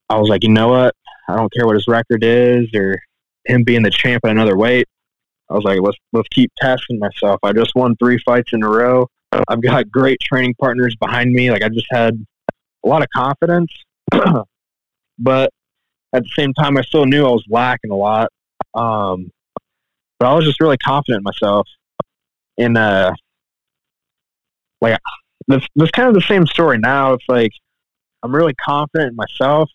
Speaker 2: I was like, you know what? I don't care what his record is or him being the champ at another weight. I was like, let's let's keep testing myself. I just won three fights in a row. I've got great training partners behind me. Like I just had a lot of confidence, but at the same time, I still knew I was lacking a lot. Um, but I was just really confident in myself. And uh, like this, this kind of the same story now. It's like I'm really confident in myself,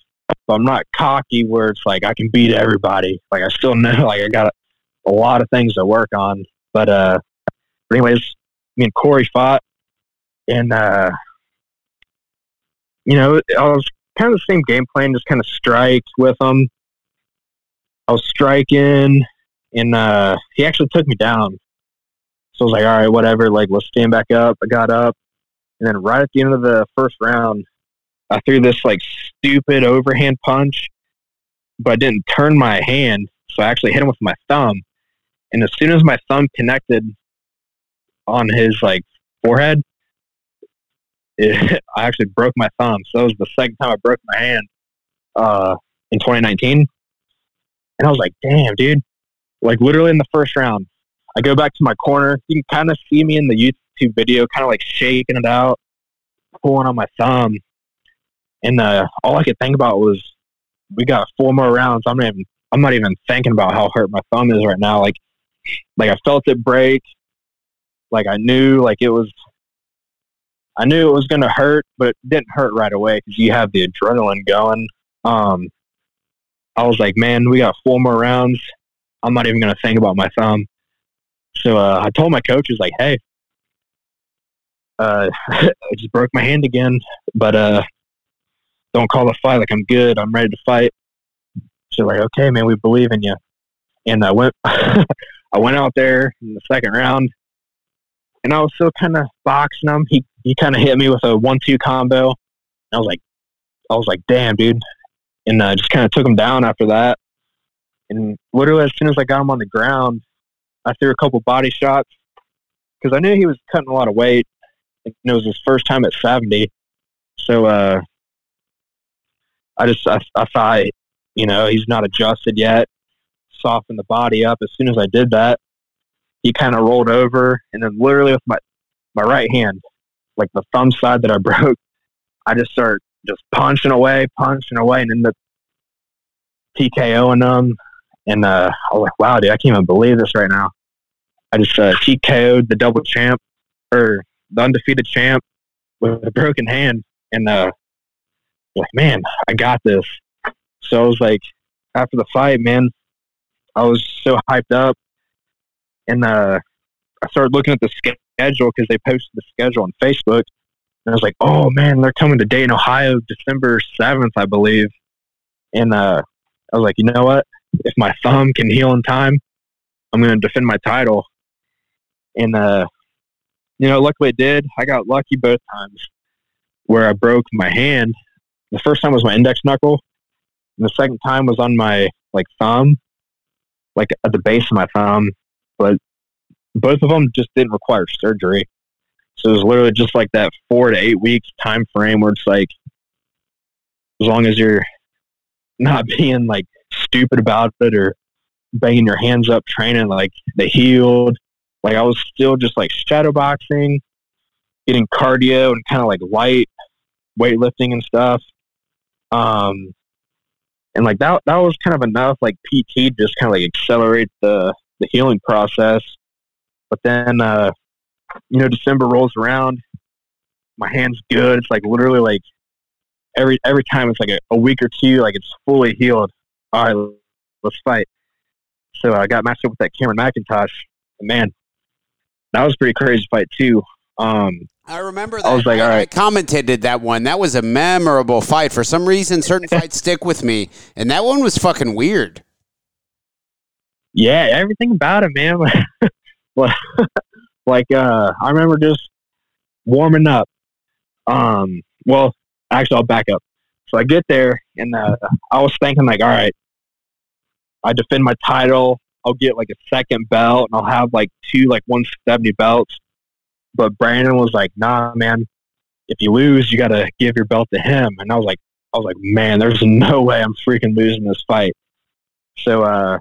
Speaker 2: but I'm not cocky where it's like I can beat everybody. Like I still know like I got a, a lot of things to work on. But uh, but anyways, me and Corey fought, and uh, you know I was kind of the same game plan, just kind of strike with him. I was striking, and uh, he actually took me down. So I was like, all right, whatever. Like, let's stand back up. I got up. And then right at the end of the first round, I threw this like stupid overhand punch, but I didn't turn my hand. So I actually hit him with my thumb. And as soon as my thumb connected on his like forehead, it, I actually broke my thumb. So that was the second time I broke my hand uh, in 2019. And I was like, damn, dude. Like literally in the first round, I go back to my corner. You can kind of see me in the YouTube video, kind of like shaking it out, pulling on my thumb. And uh, all I could think about was, we got four more rounds. I'm not even. I'm not even thinking about how hurt my thumb is right now. Like, like I felt it break. Like I knew, like it was. I knew it was going to hurt, but it didn't hurt right away because you have the adrenaline going. Um, I was like, man, we got four more rounds. I'm not even going to think about my thumb. So uh, I told my coaches like, "Hey, uh, I just broke my hand again, but uh, don't call the fight. Like I'm good. I'm ready to fight." So like, okay, man, we believe in you. And I went, I went out there in the second round, and I was still kind of boxing him. He he kind of hit me with a one-two combo. I was like, I was like, damn, dude, and uh, just kind of took him down after that. And literally, as soon as I got him on the ground, I threw a couple body shots because I knew he was cutting a lot of weight. And it was his first time at 70. So uh, I just I, I thought, you know, he's not adjusted yet. Soften the body up. As soon as I did that, he kind of rolled over, and then literally with my my right hand, like the thumb side that I broke, I just start just punching away, punching away, and ended up TKOing them. And uh, I was like, wow, dude, I can't even believe this right now. I just uh, TKO'd the double champ or the undefeated champ with a broken hand, and uh, like, man, I got this. So I was like, after the fight, man, I was so hyped up, and uh, I started looking at the schedule because they posted the schedule on Facebook, and I was like, oh man, they're coming to Dayton, Ohio, December seventh, I believe, and uh, I was like, you know what? If my thumb can heal in time, I'm going to defend my title and uh, you know, luckily it did. I got lucky both times where I broke my hand. The first time was my index knuckle, and the second time was on my like thumb, like at the base of my thumb. But both of them just didn't require surgery. So it was literally just like that four to eight weeks time frame where it's like, as long as you're not being like stupid about it or banging your hands up training, like they healed like I was still just like shadow boxing, getting cardio and kind of like light weightlifting and stuff. Um, and like that, that was kind of enough. Like PT just kind of like accelerate the the healing process. But then, uh, you know, December rolls around, my hand's good. It's like literally like every every time it's like a, a week or two, like it's fully healed. All right, let's fight. So I got matched up with that Cameron McIntosh. And man, that was a pretty crazy fight too. Um,
Speaker 1: I remember that. I was like, all right. I commented that one. That was a memorable fight. For some reason, certain fights stick with me, and that one was fucking weird.
Speaker 2: Yeah, everything about it, man. like, uh, I remember just warming up. Um, well, actually, I'll back up. So I get there, and uh, I was thinking like, all right, I defend my title. I'll get like a second belt, and I'll have like two like 170 belts. But Brandon was like, nah, man. If you lose, you got to give your belt to him. And I was like, I was like, man, there's no way I'm freaking losing this fight. So, uh,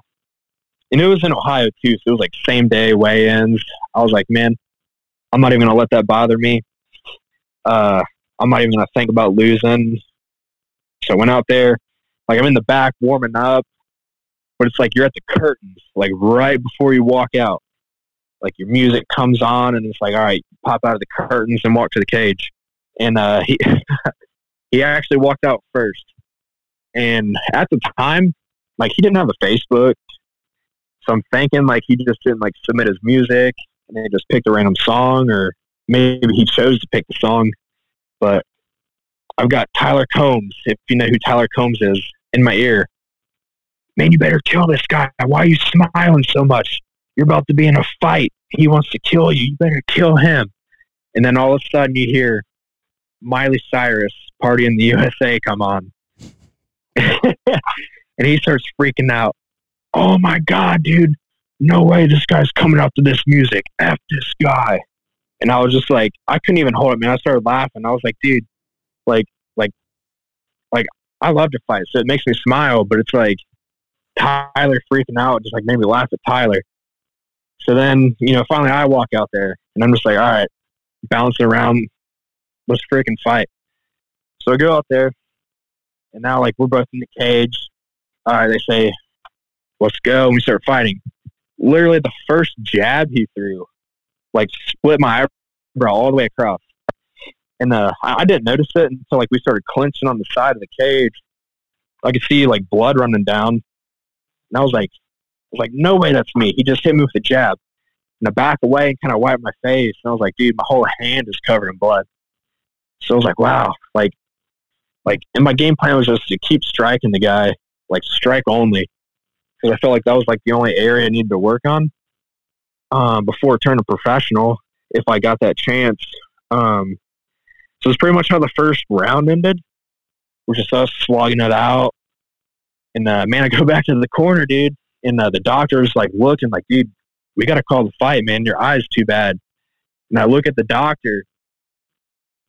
Speaker 2: and it was in Ohio too. So it was like same day weigh-ins. I was like, man, I'm not even gonna let that bother me. Uh, I'm not even gonna think about losing. So I went out there, like I'm in the back warming up, but it's like you're at the curtains, like right before you walk out. Like your music comes on, and it's like, all right, pop out of the curtains and walk to the cage. And uh, he he actually walked out first. And at the time, like he didn't have a Facebook, so I'm thinking like he just didn't like submit his music, and they just picked a random song, or maybe he chose to pick the song. But I've got Tyler Combs, if you know who Tyler Combs is, in my ear. Man, you better kill this guy. Why are you smiling so much? You're about to be in a fight. He wants to kill you. You better kill him. And then all of a sudden you hear Miley Cyrus, Party in the USA, come on. and he starts freaking out. Oh my God, dude. No way this guy's coming up to this music. F this guy. And I was just like, I couldn't even hold it, man. I started laughing. I was like, dude, like, like, like, I love to fight, so it makes me smile. But it's like Tyler freaking out, just like made me laugh at Tyler. So then, you know, finally I walk out there, and I'm just like, all right, bouncing around, let's freaking fight. So I go out there, and now like we're both in the cage. All right, they say, let's go, and we start fighting. Literally, the first jab he threw, like split my eyebrow all the way across. And uh, I didn't notice it until like we started clinching on the side of the cage. I could see like blood running down, and I was like, I was like, no way, that's me. He just hit me with a jab, and I back away and kind of wiped my face. And I was like, dude, my whole hand is covered in blood. So I was like, wow, like, like, and my game plan was just to keep striking the guy, like strike only, because I felt like that was like the only area I needed to work on um, before turning professional if I got that chance. Um, so it's pretty much how the first round ended, which is us slogging it out. And uh, man, I go back to the corner, dude, and uh, the doctor's like looking like, dude, we got to call the fight, man. Your eye's too bad. And I look at the doctor,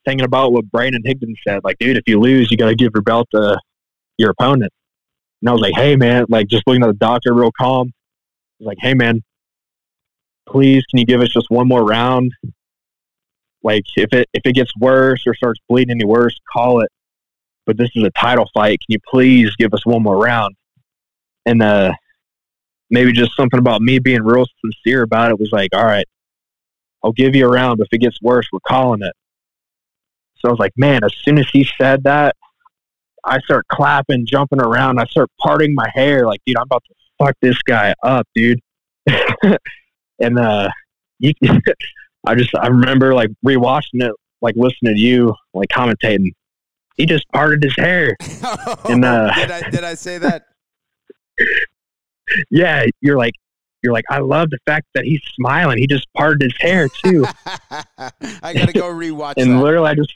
Speaker 2: thinking about what Brandon Higdon said, like, dude, if you lose, you got to give your belt to your opponent. And I was like, hey, man, like just looking at the doctor real calm. I was like, hey, man, please, can you give us just one more round? Like, if it if it gets worse or starts bleeding any worse, call it. But this is a title fight. Can you please give us one more round? And uh, maybe just something about me being real sincere about it was like, all right, I'll give you a round. If it gets worse, we're calling it. So I was like, man, as soon as he said that, I start clapping, jumping around. I start parting my hair. Like, dude, I'm about to fuck this guy up, dude. and uh, you, I just I remember like rewatching it, like listening to you, like commentating. He just parted his hair, and uh,
Speaker 1: did I did I say that?
Speaker 2: yeah, you're like you're like I love the fact that he's smiling. He just parted his hair too.
Speaker 1: I gotta go rewatch. It.
Speaker 2: And
Speaker 1: that.
Speaker 2: literally, I just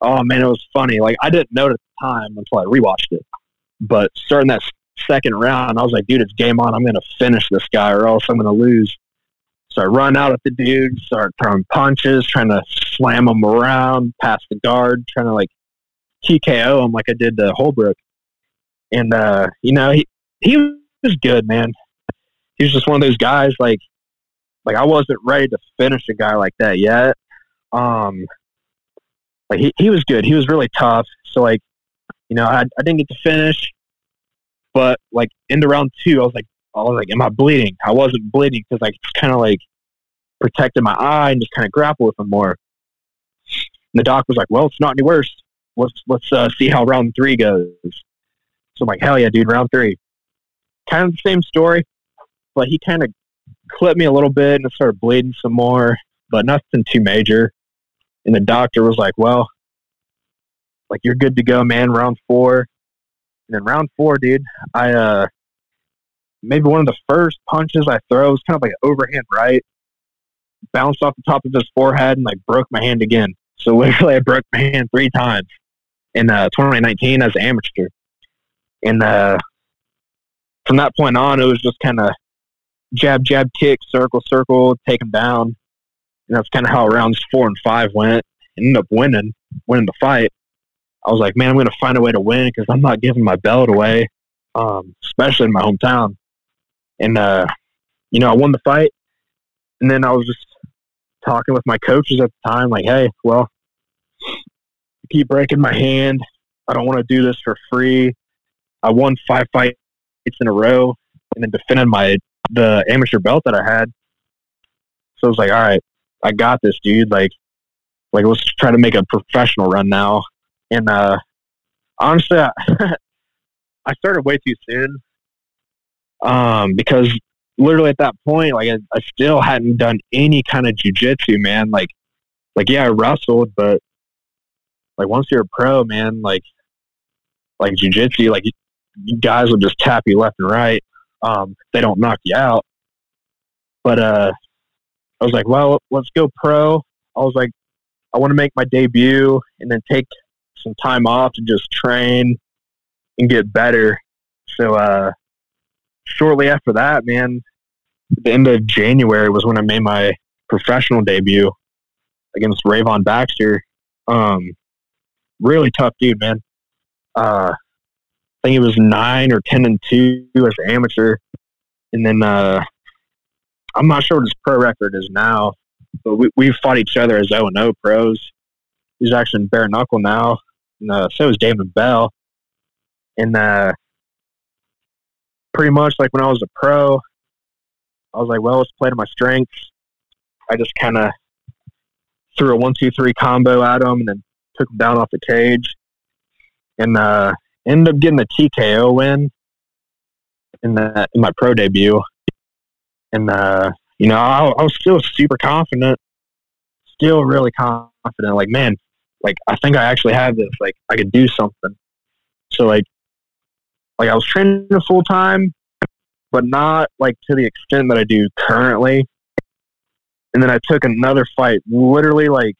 Speaker 2: oh man, it was funny. Like I didn't at the time until I rewatched it. But starting that second round, I was like, dude, it's game on. I'm going to finish this guy or else I'm going to lose. So I run out at the dude, start throwing punches, trying to slam him around, past the guard, trying to like TKO him like I did to Holbrook. And, uh, you know, he, he was good, man. He was just one of those guys like, like I wasn't ready to finish a guy like that yet. Um, like he, he was good. He was really tough. So like, you know, I, I didn't get to finish, but like into round two, I was like, I was like, am I bleeding? I wasn't bleeding because I just kind of like protected my eye and just kind of grapple with him more. And the doc was like, well, it's not any worse. Let's let's uh, see how round three goes. So I'm like, hell yeah, dude, round three. Kind of the same story, but he kind of clipped me a little bit and it started bleeding some more, but nothing too major. And the doctor was like, well, like you're good to go, man. Round four. And then round four, dude, I uh maybe one of the first punches I throw was kind of like an overhand right, bounced off the top of his forehead and like broke my hand again. So literally, I broke my hand three times. in uh, 2019 as an amateur. And uh, from that point on, it was just kind of jab, jab, kick, circle, circle, take him down. And that's kind of how rounds four and five went. Ended up winning, winning the fight. I was like, man, I'm going to find a way to win because I'm not giving my belt away, um, especially in my hometown. And, uh, you know, I won the fight. And then I was just talking with my coaches at the time, like, hey, well, keep breaking my hand. I don't want to do this for free. I won five fights in a row and then defended my the amateur belt that I had. So I was like, all right, I got this, dude. Like, like let's try to make a professional run now. And uh, honestly, I, I started way too soon um, because literally at that point, like I, I still hadn't done any kind of jujitsu, man. Like, like yeah, I wrestled, but like once you're a pro, man, like like jujitsu, like you guys will just tap you left and right. Um, they don't knock you out. But uh, I was like, well, let's go pro. I was like, I want to make my debut and then take some time off to just train and get better. So uh, shortly after that, man, the end of January was when I made my professional debut against Rayvon Baxter. Um, really tough dude, man. Uh, I think he was nine or ten and two as an amateur, and then uh, I'm not sure what his pro record is now, but we we fought each other as O and O pros. He's actually in bare knuckle now, and uh, so is Damon Bell. And uh, pretty much like when I was a pro, I was like, well, let's play to my strengths. I just kind of threw a one, two, three combo at him, and then took him down off the cage, and uh, ended up getting a TKO win in the in my pro debut. And uh, you know, I, I was still super confident, still really confident. Like, man, like I think I actually have this. Like, I could do something. So like, like I was training full time, but not like to the extent that I do currently. And then I took another fight, literally like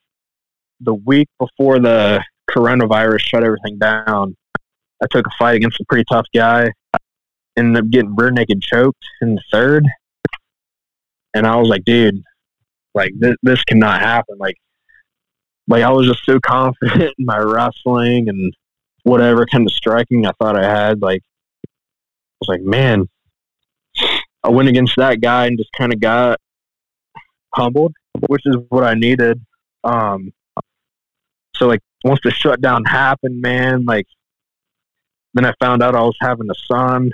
Speaker 2: the week before the coronavirus shut everything down. I took a fight against a pretty tough guy. Ended up getting rear naked choked in the third. And I was like, dude, like this, this cannot happen. Like, like I was just so confident in my wrestling and whatever kind of striking I thought I had. Like, I was like, man, I went against that guy and just kind of got humbled, which is what I needed. Um, so like once the shutdown happened, man, like then I found out I was having a son.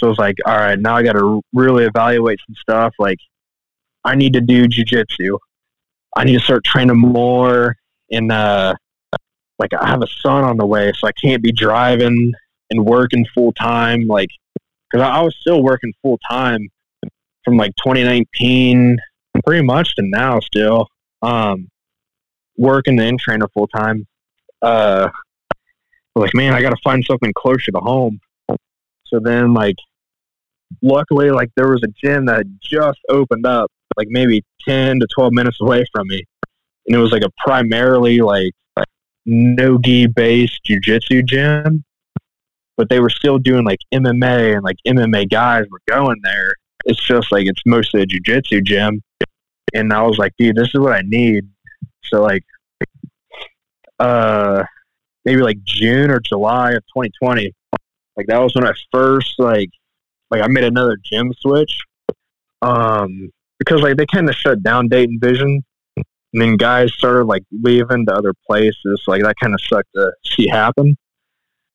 Speaker 2: So I was like, all right, now I got to really evaluate some stuff. Like, I need to do jujitsu. I need to start training more. And uh, like, I have a son on the way, so I can't be driving and working full time. Like, because I, was still working full time from like 2019, pretty much to now still. Um, working the in trainer full time. Uh, like, man, I got to find something closer to home. So then, like, luckily, like, there was a gym that just opened up, like, maybe 10 to 12 minutes away from me. And it was like a primarily, like, no gi based jujitsu gym. But they were still doing, like, MMA, and, like, MMA guys were going there. It's just like it's mostly a jujitsu gym. And I was like, dude, this is what I need. So, like, uh, maybe like June or July of 2020. Like that was when I first like like I made another gym switch. Um, because like they kind of shut down Dayton Vision, and then guys started like leaving to other places. Like that kind of sucked to see happen.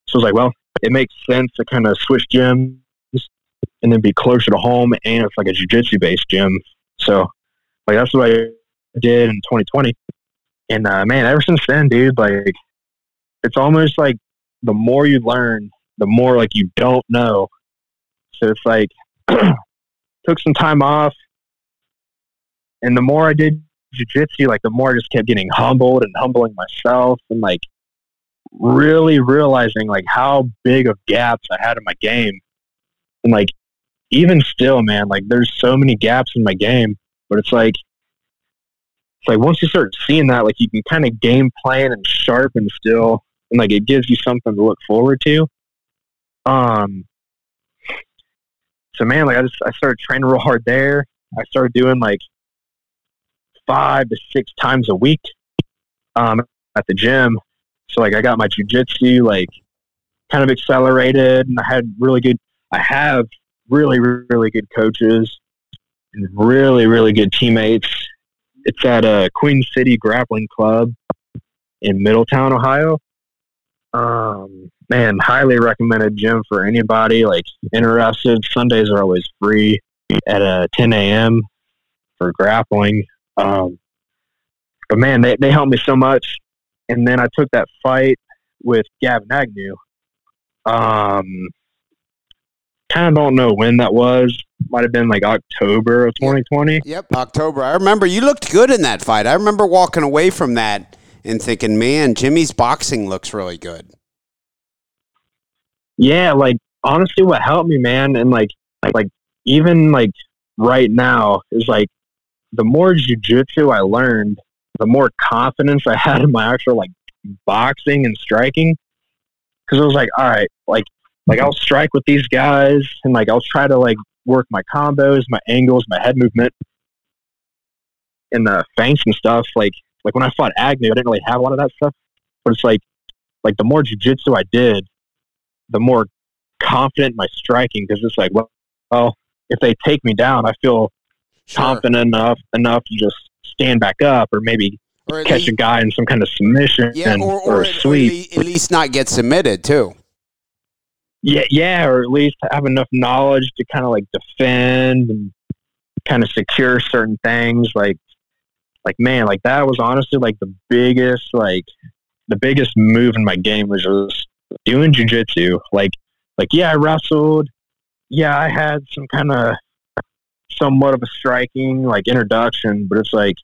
Speaker 2: So I was like, well, it makes sense to kind of switch gyms and then be closer to home, and it's like a jujitsu based gym. So like that's what I did in 2020. And uh, man, ever since then, dude, like it's almost like the more you learn, the more like you don't know. It's like took some time off, and the more I did jujitsu, like the more I just kept getting humbled and humbling myself, and like really realizing like how big of gaps I had in my game, and like even still, man, like there's so many gaps in my game, but it's like it's like once you start seeing that, like you can kind of game plan and sharpen still and like it gives you something to look forward to. Um, so man, like I just I started training real hard there. I started doing like five to six times a week um, at the gym. So like I got my jujitsu like kind of accelerated, and I had really good. I have really really good coaches and really really good teammates. It's at a Queen City Grappling Club in Middletown, Ohio. Um, man, highly recommended gym for anybody like interested. Sundays are always free at uh, 10 a.m. for grappling. Um, but man, they, they helped me so much. And then I took that fight with Gavin Agnew. Um, kind of don't know when that was. Might have been like October of 2020.
Speaker 1: Yep, October. I remember you looked good in that fight. I remember walking away from that and thinking, man, Jimmy's boxing looks really good.
Speaker 2: Yeah, like honestly, what helped me, man, and like, like even like right now is like the more jujitsu I learned, the more confidence I had in my actual like boxing and striking. Because I was like, all right, like like I'll strike with these guys, and like I'll try to like work my combos, my angles, my head movement, and the feints and stuff. Like like when I fought Agnew, I didn't really have a lot of that stuff. But it's like like the more jujitsu I did, the more confident my striking because it's like, well, well, if they take me down, I feel sure. confident enough enough to just stand back up or maybe or catch a guy in some kind of submission yeah, or, or, or a sweep.
Speaker 1: At least not get submitted too.
Speaker 2: Yeah, yeah, or at least have enough knowledge to kind of like defend and kind of secure certain things. Like, like man, like that was honestly like the biggest, like the biggest move in my game was just doing jujitsu. Like, like yeah, I wrestled. Yeah, I had some kind of somewhat of a striking like introduction, but it's like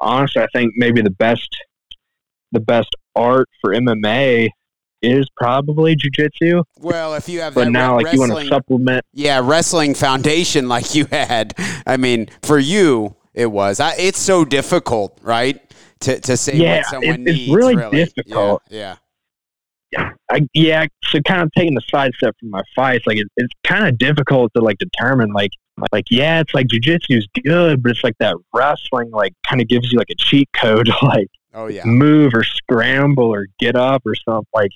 Speaker 2: honestly, I think maybe the best the best art for MMA is probably jujitsu.
Speaker 1: Well, if you have
Speaker 2: but
Speaker 1: that
Speaker 2: now like you want to supplement,
Speaker 1: yeah, wrestling foundation like you had. I mean, for you, it was. I, it's so difficult, right? To to say
Speaker 2: yeah,
Speaker 1: what someone
Speaker 2: it,
Speaker 1: needs.
Speaker 2: It's really,
Speaker 1: really.
Speaker 2: difficult.
Speaker 1: Yeah. yeah.
Speaker 2: I, yeah, so kind of taking the side step from my fights, like it, it's kind of difficult to like determine, like, like yeah, it's like jujitsu is good, but it's like that wrestling, like, kind of gives you like a cheat code, to, like,
Speaker 1: oh yeah,
Speaker 2: move or scramble or get up or something. Like,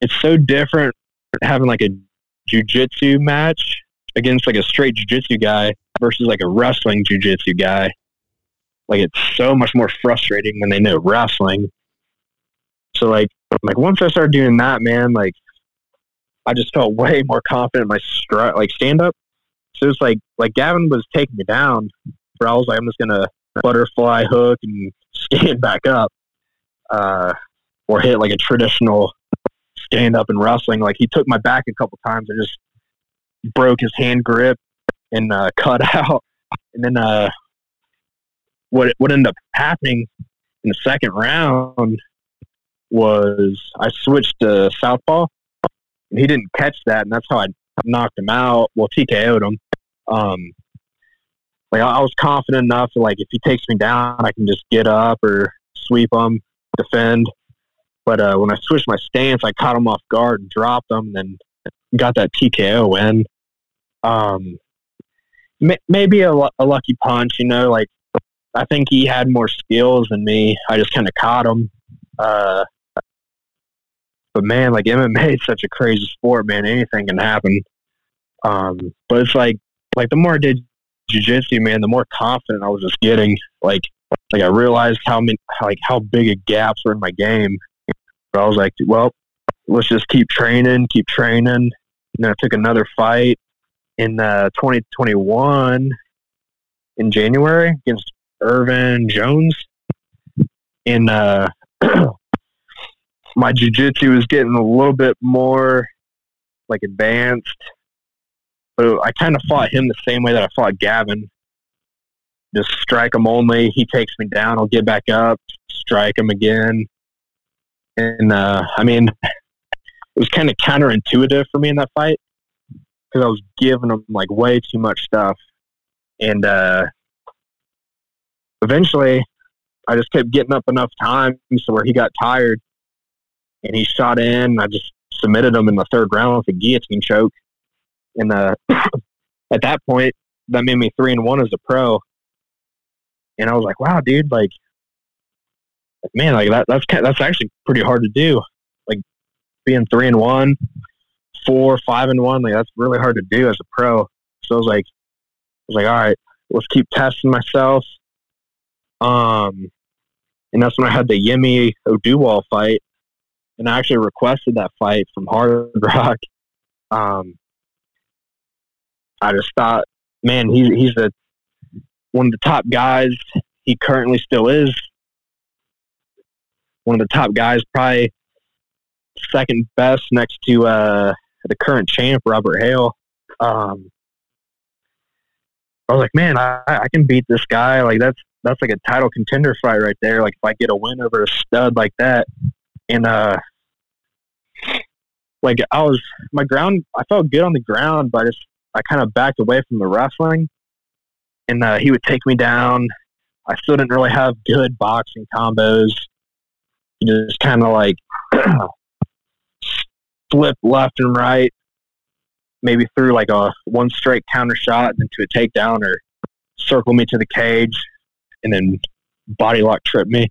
Speaker 2: it's so different having like a jujitsu match against like a straight jujitsu guy versus like a wrestling jujitsu guy. Like, it's so much more frustrating when they know wrestling. So like like once I started doing that, man, like I just felt way more confident in my strut, like stand up. So it's like like Gavin was taking me down, but I was like, I'm just gonna butterfly hook and stand back up, uh, or hit like a traditional stand up in wrestling. Like he took my back a couple times and just broke his hand grip and uh, cut out. And then uh, what what ended up happening in the second round was I switched to southpaw, and he didn't catch that, and that's how I knocked him out. Well, TKO'd him. Um, like I was confident enough like if he takes me down, I can just get up or sweep him, defend. But uh, when I switched my stance, I caught him off guard and dropped him, and then got that TKO win. Um, may- maybe a, a lucky punch, you know. Like I think he had more skills than me. I just kind of caught him. Uh, but man, like MMA is such a crazy sport, man. Anything can happen. Um, but it's like, like the more I did jujitsu, man, the more confident I was just getting. Like, like I realized how many, like how big a gaps were in my game. But I was like, well, let's just keep training, keep training. And then I took another fight in uh, 2021 in January against Irvin Jones. In uh, my jujitsu was getting a little bit more like advanced. But I kind of fought him the same way that I fought Gavin. Just strike him only. He takes me down. I'll get back up, strike him again. And uh, I mean, it was kind of counterintuitive for me in that fight because I was giving him like way too much stuff. And uh, eventually, I just kept getting up enough times where he got tired and he shot in. I just submitted him in the third round with a guillotine choke. And uh, at that point, that made me three and one as a pro. And I was like, wow, dude, like, man, like that, that's that's actually pretty hard to do. Like being three and one, four, five and one, like that's really hard to do as a pro. So I was like, I was like, all right, let's keep testing myself. Um, and that's when I had the Yemi Oduwal fight, and I actually requested that fight from Hard Rock. Um, I just thought, man, he's he's a one of the top guys. He currently still is one of the top guys, probably second best next to uh, the current champ Robert Hale. Um, I was like, man, I, I can beat this guy. Like that's that's like a title contender fight right there. Like if I get a win over a stud like that, and uh, like I was my ground, I felt good on the ground, but I just I kind of backed away from the wrestling, and uh, he would take me down. I still didn't really have good boxing combos. Just kind of like flip left and right, maybe through like a one straight counter shot and a takedown, or circle me to the cage, and then body lock trip me.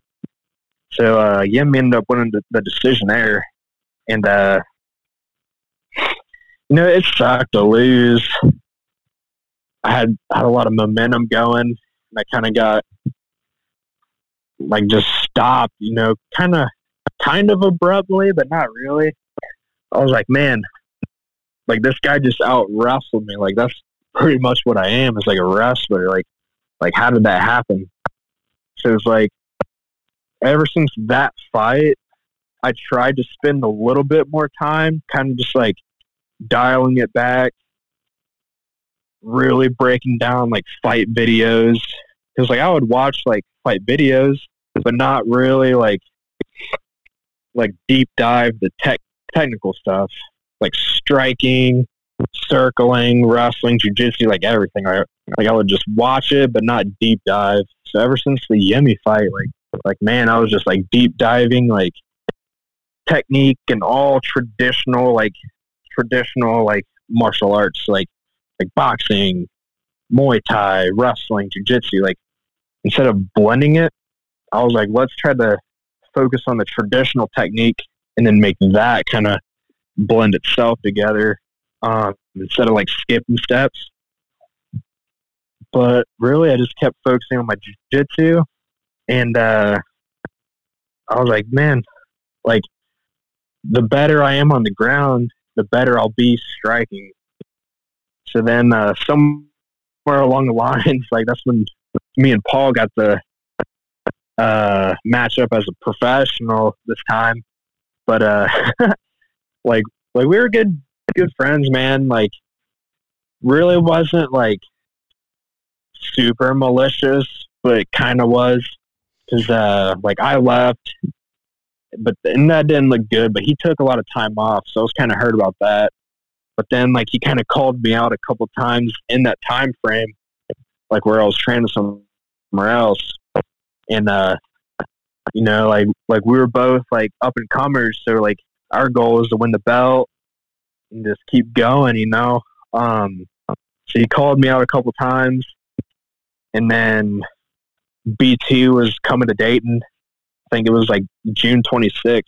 Speaker 2: So uh, Yim ended up winning the, the decision there, and uh, you know it sucked to lose. I had had a lot of momentum going, and I kind of got like just stopped. You know, kind of kind of abruptly, but not really. I was like, man, like this guy just out wrestled me. Like that's pretty much what I am. Is like a wrestler. Like, like how did that happen? So it's like ever since that fight, I tried to spend a little bit more time, kind of just like dialing it back, really breaking down like fight videos. Because like I would watch like fight videos, but not really like like deep dive the tech technical stuff, like striking, circling, wrestling, jujitsu, like everything. Right? Like I would just watch it, but not deep dive. So ever since the Yemi fight, like like man, I was just like deep diving, like technique and all traditional, like traditional, like martial arts, like like boxing, Muay Thai, wrestling, jujitsu. Like instead of blending it, I was like, let's try to focus on the traditional technique and then make that kind of blend itself together um, instead of like skipping steps. But really, I just kept focusing on my jiu-jitsu, and uh, I was like, man, like the better I am on the ground, the better I'll be striking. So then, uh, somewhere along the lines, like that's when me and Paul got the uh, matchup as a professional this time. But uh, like like we were good good friends, man. Like really wasn't like super malicious, but kind of was because uh, like I left, but and that didn't look good. But he took a lot of time off, so I was kind of hurt about that. But then like he kind of called me out a couple times in that time frame, like where I was training somewhere else, and uh, you know, like like we were both like up and comers, so like our goal is to win the belt and just keep going, you know. Um, so he called me out a couple times, and then B2 was coming to Dayton. I think it was like June 26th,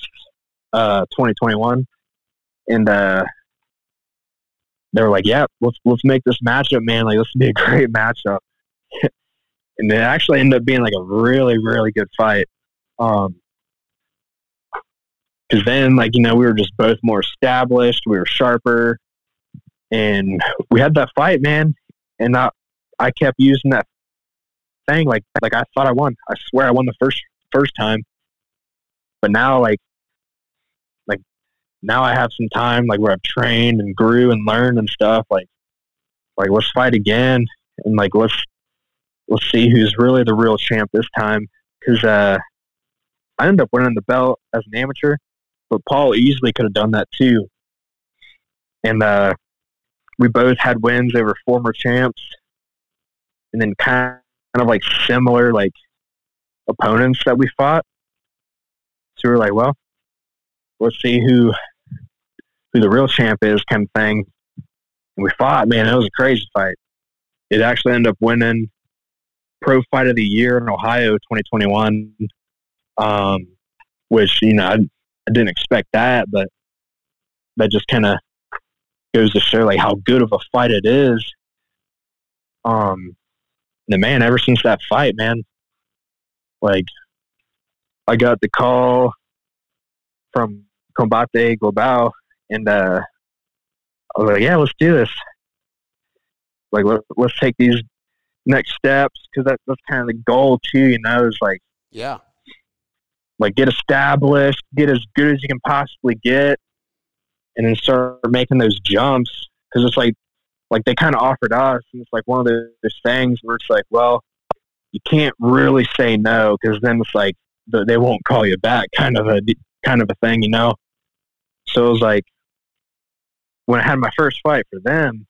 Speaker 2: uh, 2021. And uh, they were like, yeah, let's, let's make this matchup, man. Like, this would be a great matchup. and it actually ended up being like a really, really good fight. Um, because then, like you know, we were just both more established. We were sharper, and we had that fight, man. And I, I kept using that thing, like like I thought I won. I swear I won the first first time, but now, like, like now I have some time, like where I've trained and grew and learned and stuff. Like, like let's fight again, and like let's let's see who's really the real champ this time. Because uh, I ended up winning the belt as an amateur, but Paul easily could have done that too. And uh, we both had wins over former champs, and then kind of like similar like opponents that we fought. So we were like, well, let's see who who the real champ is, kind of thing. And we fought, man. It was a crazy fight. It actually ended up winning Pro Fight of the Year in Ohio 2021, um, which you know I, I didn't expect that, but that just kind of goes to show like how good of a fight it is. Um, the man, ever since that fight, man, like I got the call from Combate Global, and uh, I was like, "Yeah, let's do this. Like, let, let's take these next steps because that, that's kind of the goal too. You know, is like,
Speaker 1: yeah,
Speaker 2: like get established, get as good as you can possibly get, and then start making those jumps. Because it's like, like they kind of offered us, and it's like one of those things where it's like, well, you can't really say no because then it's like they won't call you back, kind of a kind of a thing, you know. So it was like when I had my first fight for them,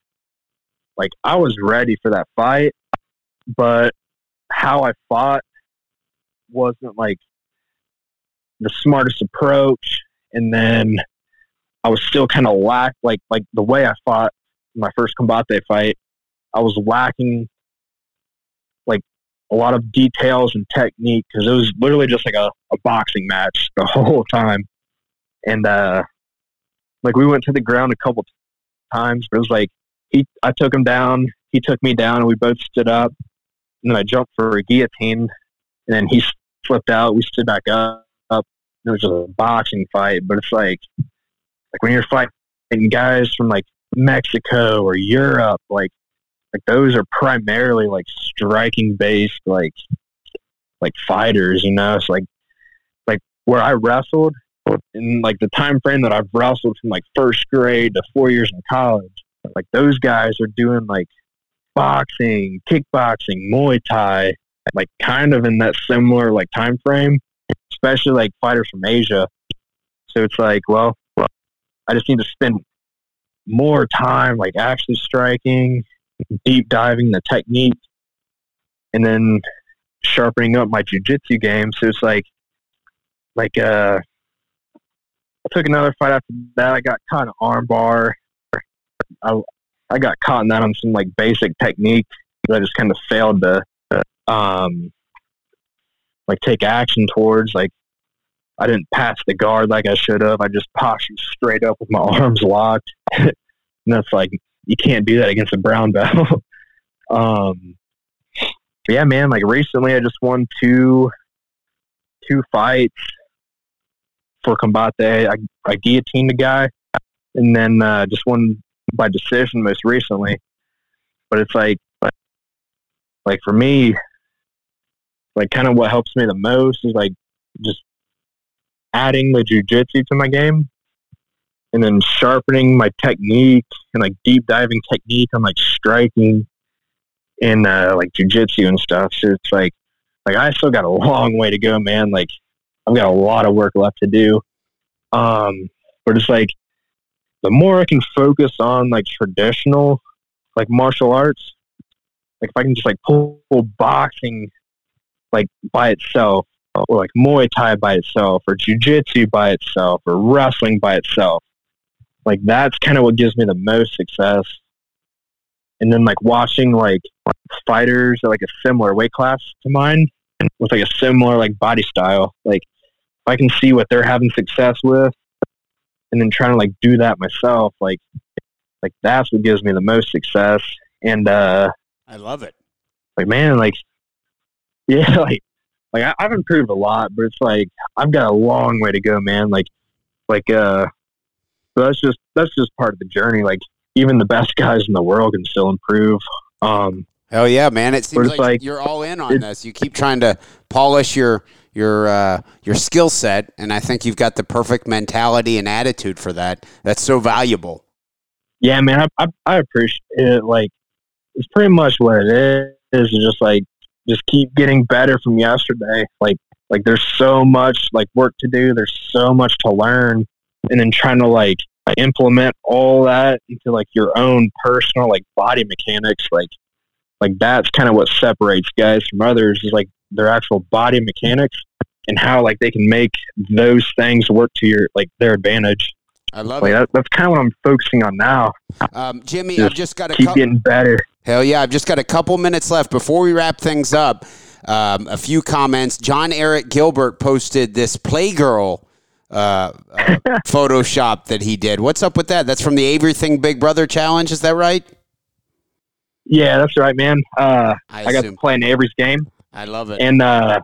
Speaker 2: like I was ready for that fight, but how I fought wasn't like the smartest approach, and then I was still kind of lack like like the way I fought my first combate fight. I was lacking like a lot of details and technique because it was literally just like a, a boxing match the whole time. And uh, like we went to the ground a couple times, but it was like he I took him down, he took me down, and we both stood up. And then I jumped for a guillotine, and then he flipped out. We stood back up. up. It was just a boxing fight, but it's like like when you're fighting guys from like Mexico or Europe, like like those are primarily like striking based like like fighters, you know. It's like like where I wrestled in like the time frame that I've wrestled from like first grade to four years in college. Like those guys are doing like boxing, kickboxing, Muay Thai, like kind of in that similar like time frame, especially like fighters from Asia. So it's like, well, I just need to spend more time like actually striking, deep diving the technique, and then sharpening up my jujitsu game. So it's like, like, uh, I took another fight after that. I got caught in armbar. I, I got caught in that on some like basic technique I just kind of failed to, um, like take action towards. Like I didn't pass the guard like I should have. I just postured straight up with my arms locked. and that's like you can't do that against a brown belt. um, yeah, man. Like recently, I just won two two fights for combate. I, I guillotined a guy, and then uh, just won by decision most recently. But it's like, like for me, like kind of what helps me the most is like just adding the jujitsu to my game and then sharpening my technique and like deep diving technique on like striking and uh, like jujitsu and stuff. So it's like, like I still got a long way to go, man. Like I've got a lot of work left to do. Um, but it's like the more I can focus on like traditional, like martial arts, like if I can just like pull, pull boxing like by itself, or like Muay Thai by itself, or Jiu-Jitsu by itself, or wrestling by itself, like that's kind of what gives me the most success. And then like watching like fighters at like a similar weight class to mine and with like a similar like body style, like if I can see what they're having success with, and then trying to like do that myself, like like that's what gives me the most success. And uh
Speaker 1: I love it.
Speaker 2: Like man, like yeah, like like I, I've improved a lot, but it's like I've got a long way to go, man. Like like uh so that's just that's just part of the journey. Like even the best guys in the world can still improve. Um
Speaker 1: Hell yeah, man! It seems like,
Speaker 2: like,
Speaker 1: you're all in on this. You keep trying to polish your your uh, your skill set, and I think you've got the perfect mentality and attitude for that. That's so valuable.
Speaker 2: Yeah, man, I, I, I appreciate it. Like, it's pretty much what it is. It's just like just keep getting better from yesterday. Like, like there's so much like work to do. There's so much to learn, and then trying to like implement all that into like your own personal like body mechanics. Like, like that's kind of what separates guys from others is like their actual body mechanics and how like they can make those things work to your like their advantage.
Speaker 1: I love
Speaker 2: Like
Speaker 1: it.
Speaker 2: that, that's kind of what I'm focusing on now.
Speaker 1: Um, Jimmy,
Speaker 2: Just
Speaker 1: I've just got a
Speaker 2: Keep
Speaker 1: couple.
Speaker 2: getting better.
Speaker 1: Hell yeah, I've just got a couple minutes left before we wrap things up. Um, a few comments. John Eric Gilbert posted this Playgirl uh, uh, Photoshop that he did. What's up with that? That's from the Everything Big Brother Challenge. Is that right?
Speaker 2: Yeah, that's right, man. Uh,
Speaker 1: I,
Speaker 2: I got to play in Avery's game,
Speaker 1: I love it.
Speaker 2: and uh,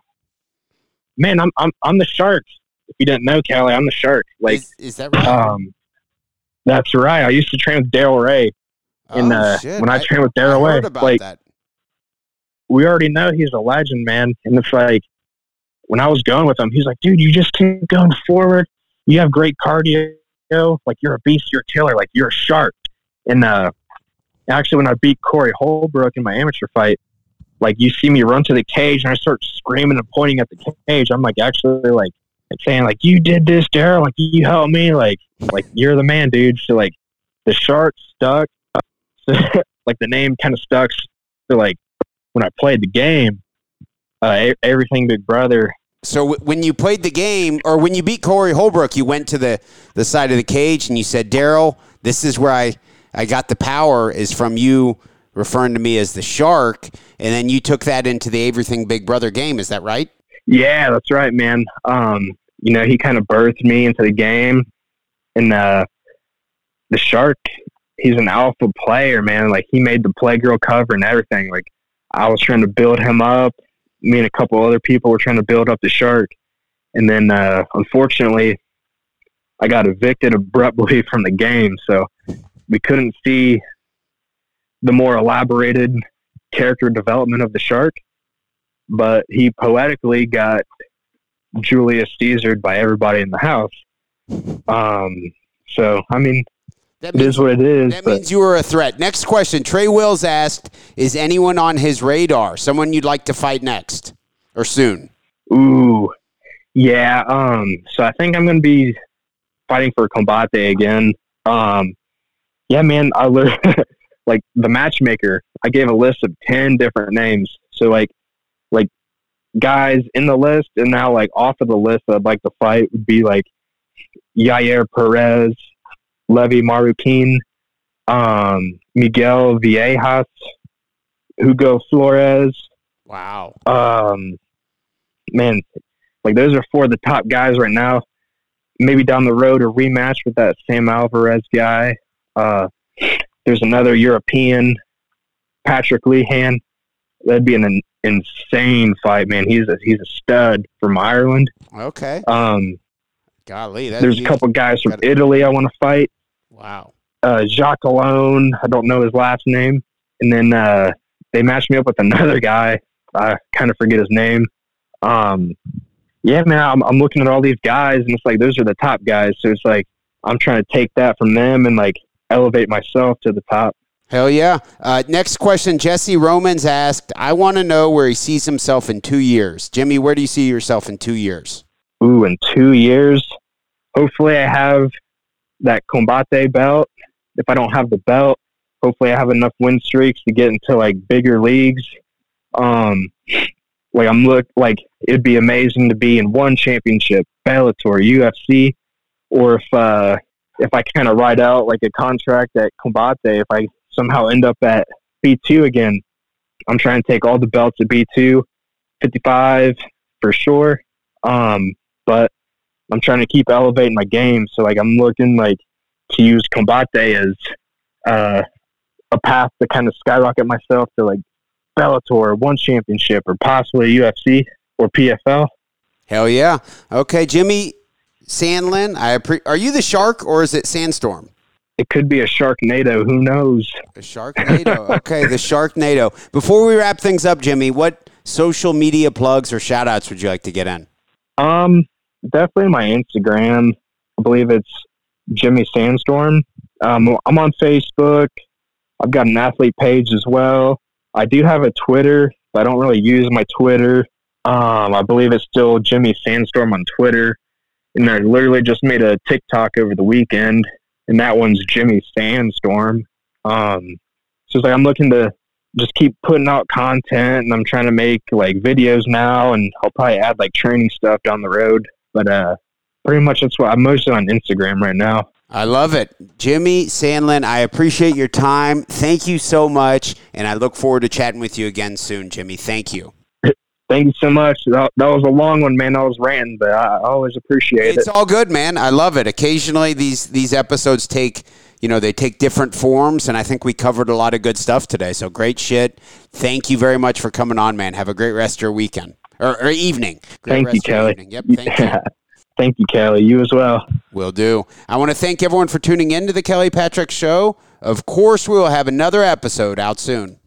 Speaker 2: man, I'm I'm I'm the shark. If you didn't know, Kelly, I'm the shark. Like,
Speaker 1: is, is that right?
Speaker 2: um, that's right. I used to train with Daryl Ray, and
Speaker 1: oh,
Speaker 2: uh,
Speaker 1: shit.
Speaker 2: when I, trained with Daryl Ray, like
Speaker 1: that.
Speaker 2: we already know he's a legend, man. And it's like when I was going with him, he's like, dude, you just keep going forward. You have great cardio. Like you're a beast. You're a killer. Like you're a shark. And uh, actually, when I beat Corey Holbrook in my amateur fight, like you see me run to the cage and I start screaming and pointing at the cage. I'm like actually like, like saying like you did this, Daryl. Like you helped me. Like like you're the man, dude. So like the shark stuck. like the name kind of stuck. So like when I played the game, uh, everything Big Brother.
Speaker 1: So w- when you played the game, or when you beat Corey Holbrook, you went to the, the side of the cage and you said, Daryl, this is where I, I got the power is from you referring to me as the shark. And then you took that into the Everything Big Brother game. Is that right?
Speaker 2: Yeah, that's right, man. Um, you know, he kind of birthed me into the game, and uh, the shark. He's an alpha player, man. Like he made the Playgirl cover and everything. Like I was trying to build him up. Me and a couple other people were trying to build up the shark, and then uh, unfortunately, I got evicted abruptly from the game. So we couldn't see the more elaborated character development of the shark. But he poetically got Julius Caesared by everybody in the house. Um, so I mean,
Speaker 1: That
Speaker 2: it is what it is.
Speaker 1: that means you were a threat. Next question. Trey Wills asked, is anyone on his radar? Someone you'd like to fight next or soon?
Speaker 2: ooh, yeah. Um, so I think I'm going to be fighting for Combate again. Um, yeah, man. I learned like the matchmaker. I gave a list of ten different names. So like, like guys in the list, and now like off of the list that I'd like to fight would be like Yair Perez, Levy Marroquin, um, Miguel Viejas, Hugo Flores.
Speaker 1: Wow.
Speaker 2: Um, man, like those are four of the top guys right now. Maybe down the road a rematch with that Sam Alvarez guy. Uh, there's another European, Patrick Lehan. That'd be an, in- insane fight, man. He's a he's a stud from Ireland.
Speaker 1: Okay.
Speaker 2: Um,
Speaker 1: Golly.
Speaker 2: There's a couple guys from
Speaker 1: gotta-
Speaker 2: Italy I want to fight.
Speaker 1: Wow.
Speaker 2: uh, Jacques Alone. I don't know his last name. And then uh, they matched me up with another guy. I kind of forget his name. Um, yeah, man, I'm, I'm looking at all these guys, and it's like those are the top guys. So it's like I'm trying to take that from them and like elevate myself to the top.
Speaker 1: Hell yeah. Uh, next question. Jesse Romans asked, I want to know where he sees himself in two years. Jimmy, where do you see yourself in two years?
Speaker 2: Ooh, in two years, hopefully I have that Combate belt. If I don't have the belt, hopefully I have enough win streaks to get into like bigger leagues. Um, like I'm look like it'd be amazing to be in one championship, Bellator, UFC, or if uh, if I kind of ride out like a contract at Combate, if I somehow end up at B2 again, I'm trying to take all the belts at B2, 55 for sure. Um, but I'm trying to keep elevating my game. So like I'm looking like to use Combate as uh, a path to kind of skyrocket myself to like Bellator, one championship, or possibly UFC or PFL.
Speaker 1: Hell yeah. Okay, Jimmy Sandlin, I appre- are you the shark or is it Sandstorm?
Speaker 2: It could be a Sharknado. Who knows?
Speaker 1: The Sharknado. okay, the Sharknado. Before we wrap things up, Jimmy, what social media plugs or shout outs would you like to get in?
Speaker 2: Um, definitely my Instagram. I believe it's Jimmy Sandstorm. Um, I'm on Facebook. I've got an athlete page as well. I do have a Twitter, but I don't really use my Twitter. Um, I believe it's still Jimmy Sandstorm on Twitter. And I literally just made a TikTok over the weekend, and that one's Jimmy Sandstorm. Um, so it's like I'm looking to just keep putting out content and I'm trying to make like videos now and I'll probably add like training stuff down the road. But uh pretty much that's what I'm mostly on Instagram right now.
Speaker 1: I love it. Jimmy Sandlin, I appreciate your time. Thank you so much. And I look forward to chatting with you again soon, Jimmy. Thank you.
Speaker 2: Thank you so much. That, that was a long one, man. I was ranting, but I, always appreciate
Speaker 1: It's
Speaker 2: it.
Speaker 1: It's all good, man. I love it. Occasionally these these episodes take you know, they take different forms, and I think we covered a lot of good stuff today. So great shit. Thank you very much for coming on, man. Have a great rest of your weekend or, or evening.
Speaker 2: Thank you, Kelly.
Speaker 1: Evening. Yep. Thank you.
Speaker 2: thank you, Kelly. You as well.
Speaker 1: Will do. I want to thank everyone for tuning in to the Kelly Patrick Show. Of course, we will have another episode out soon.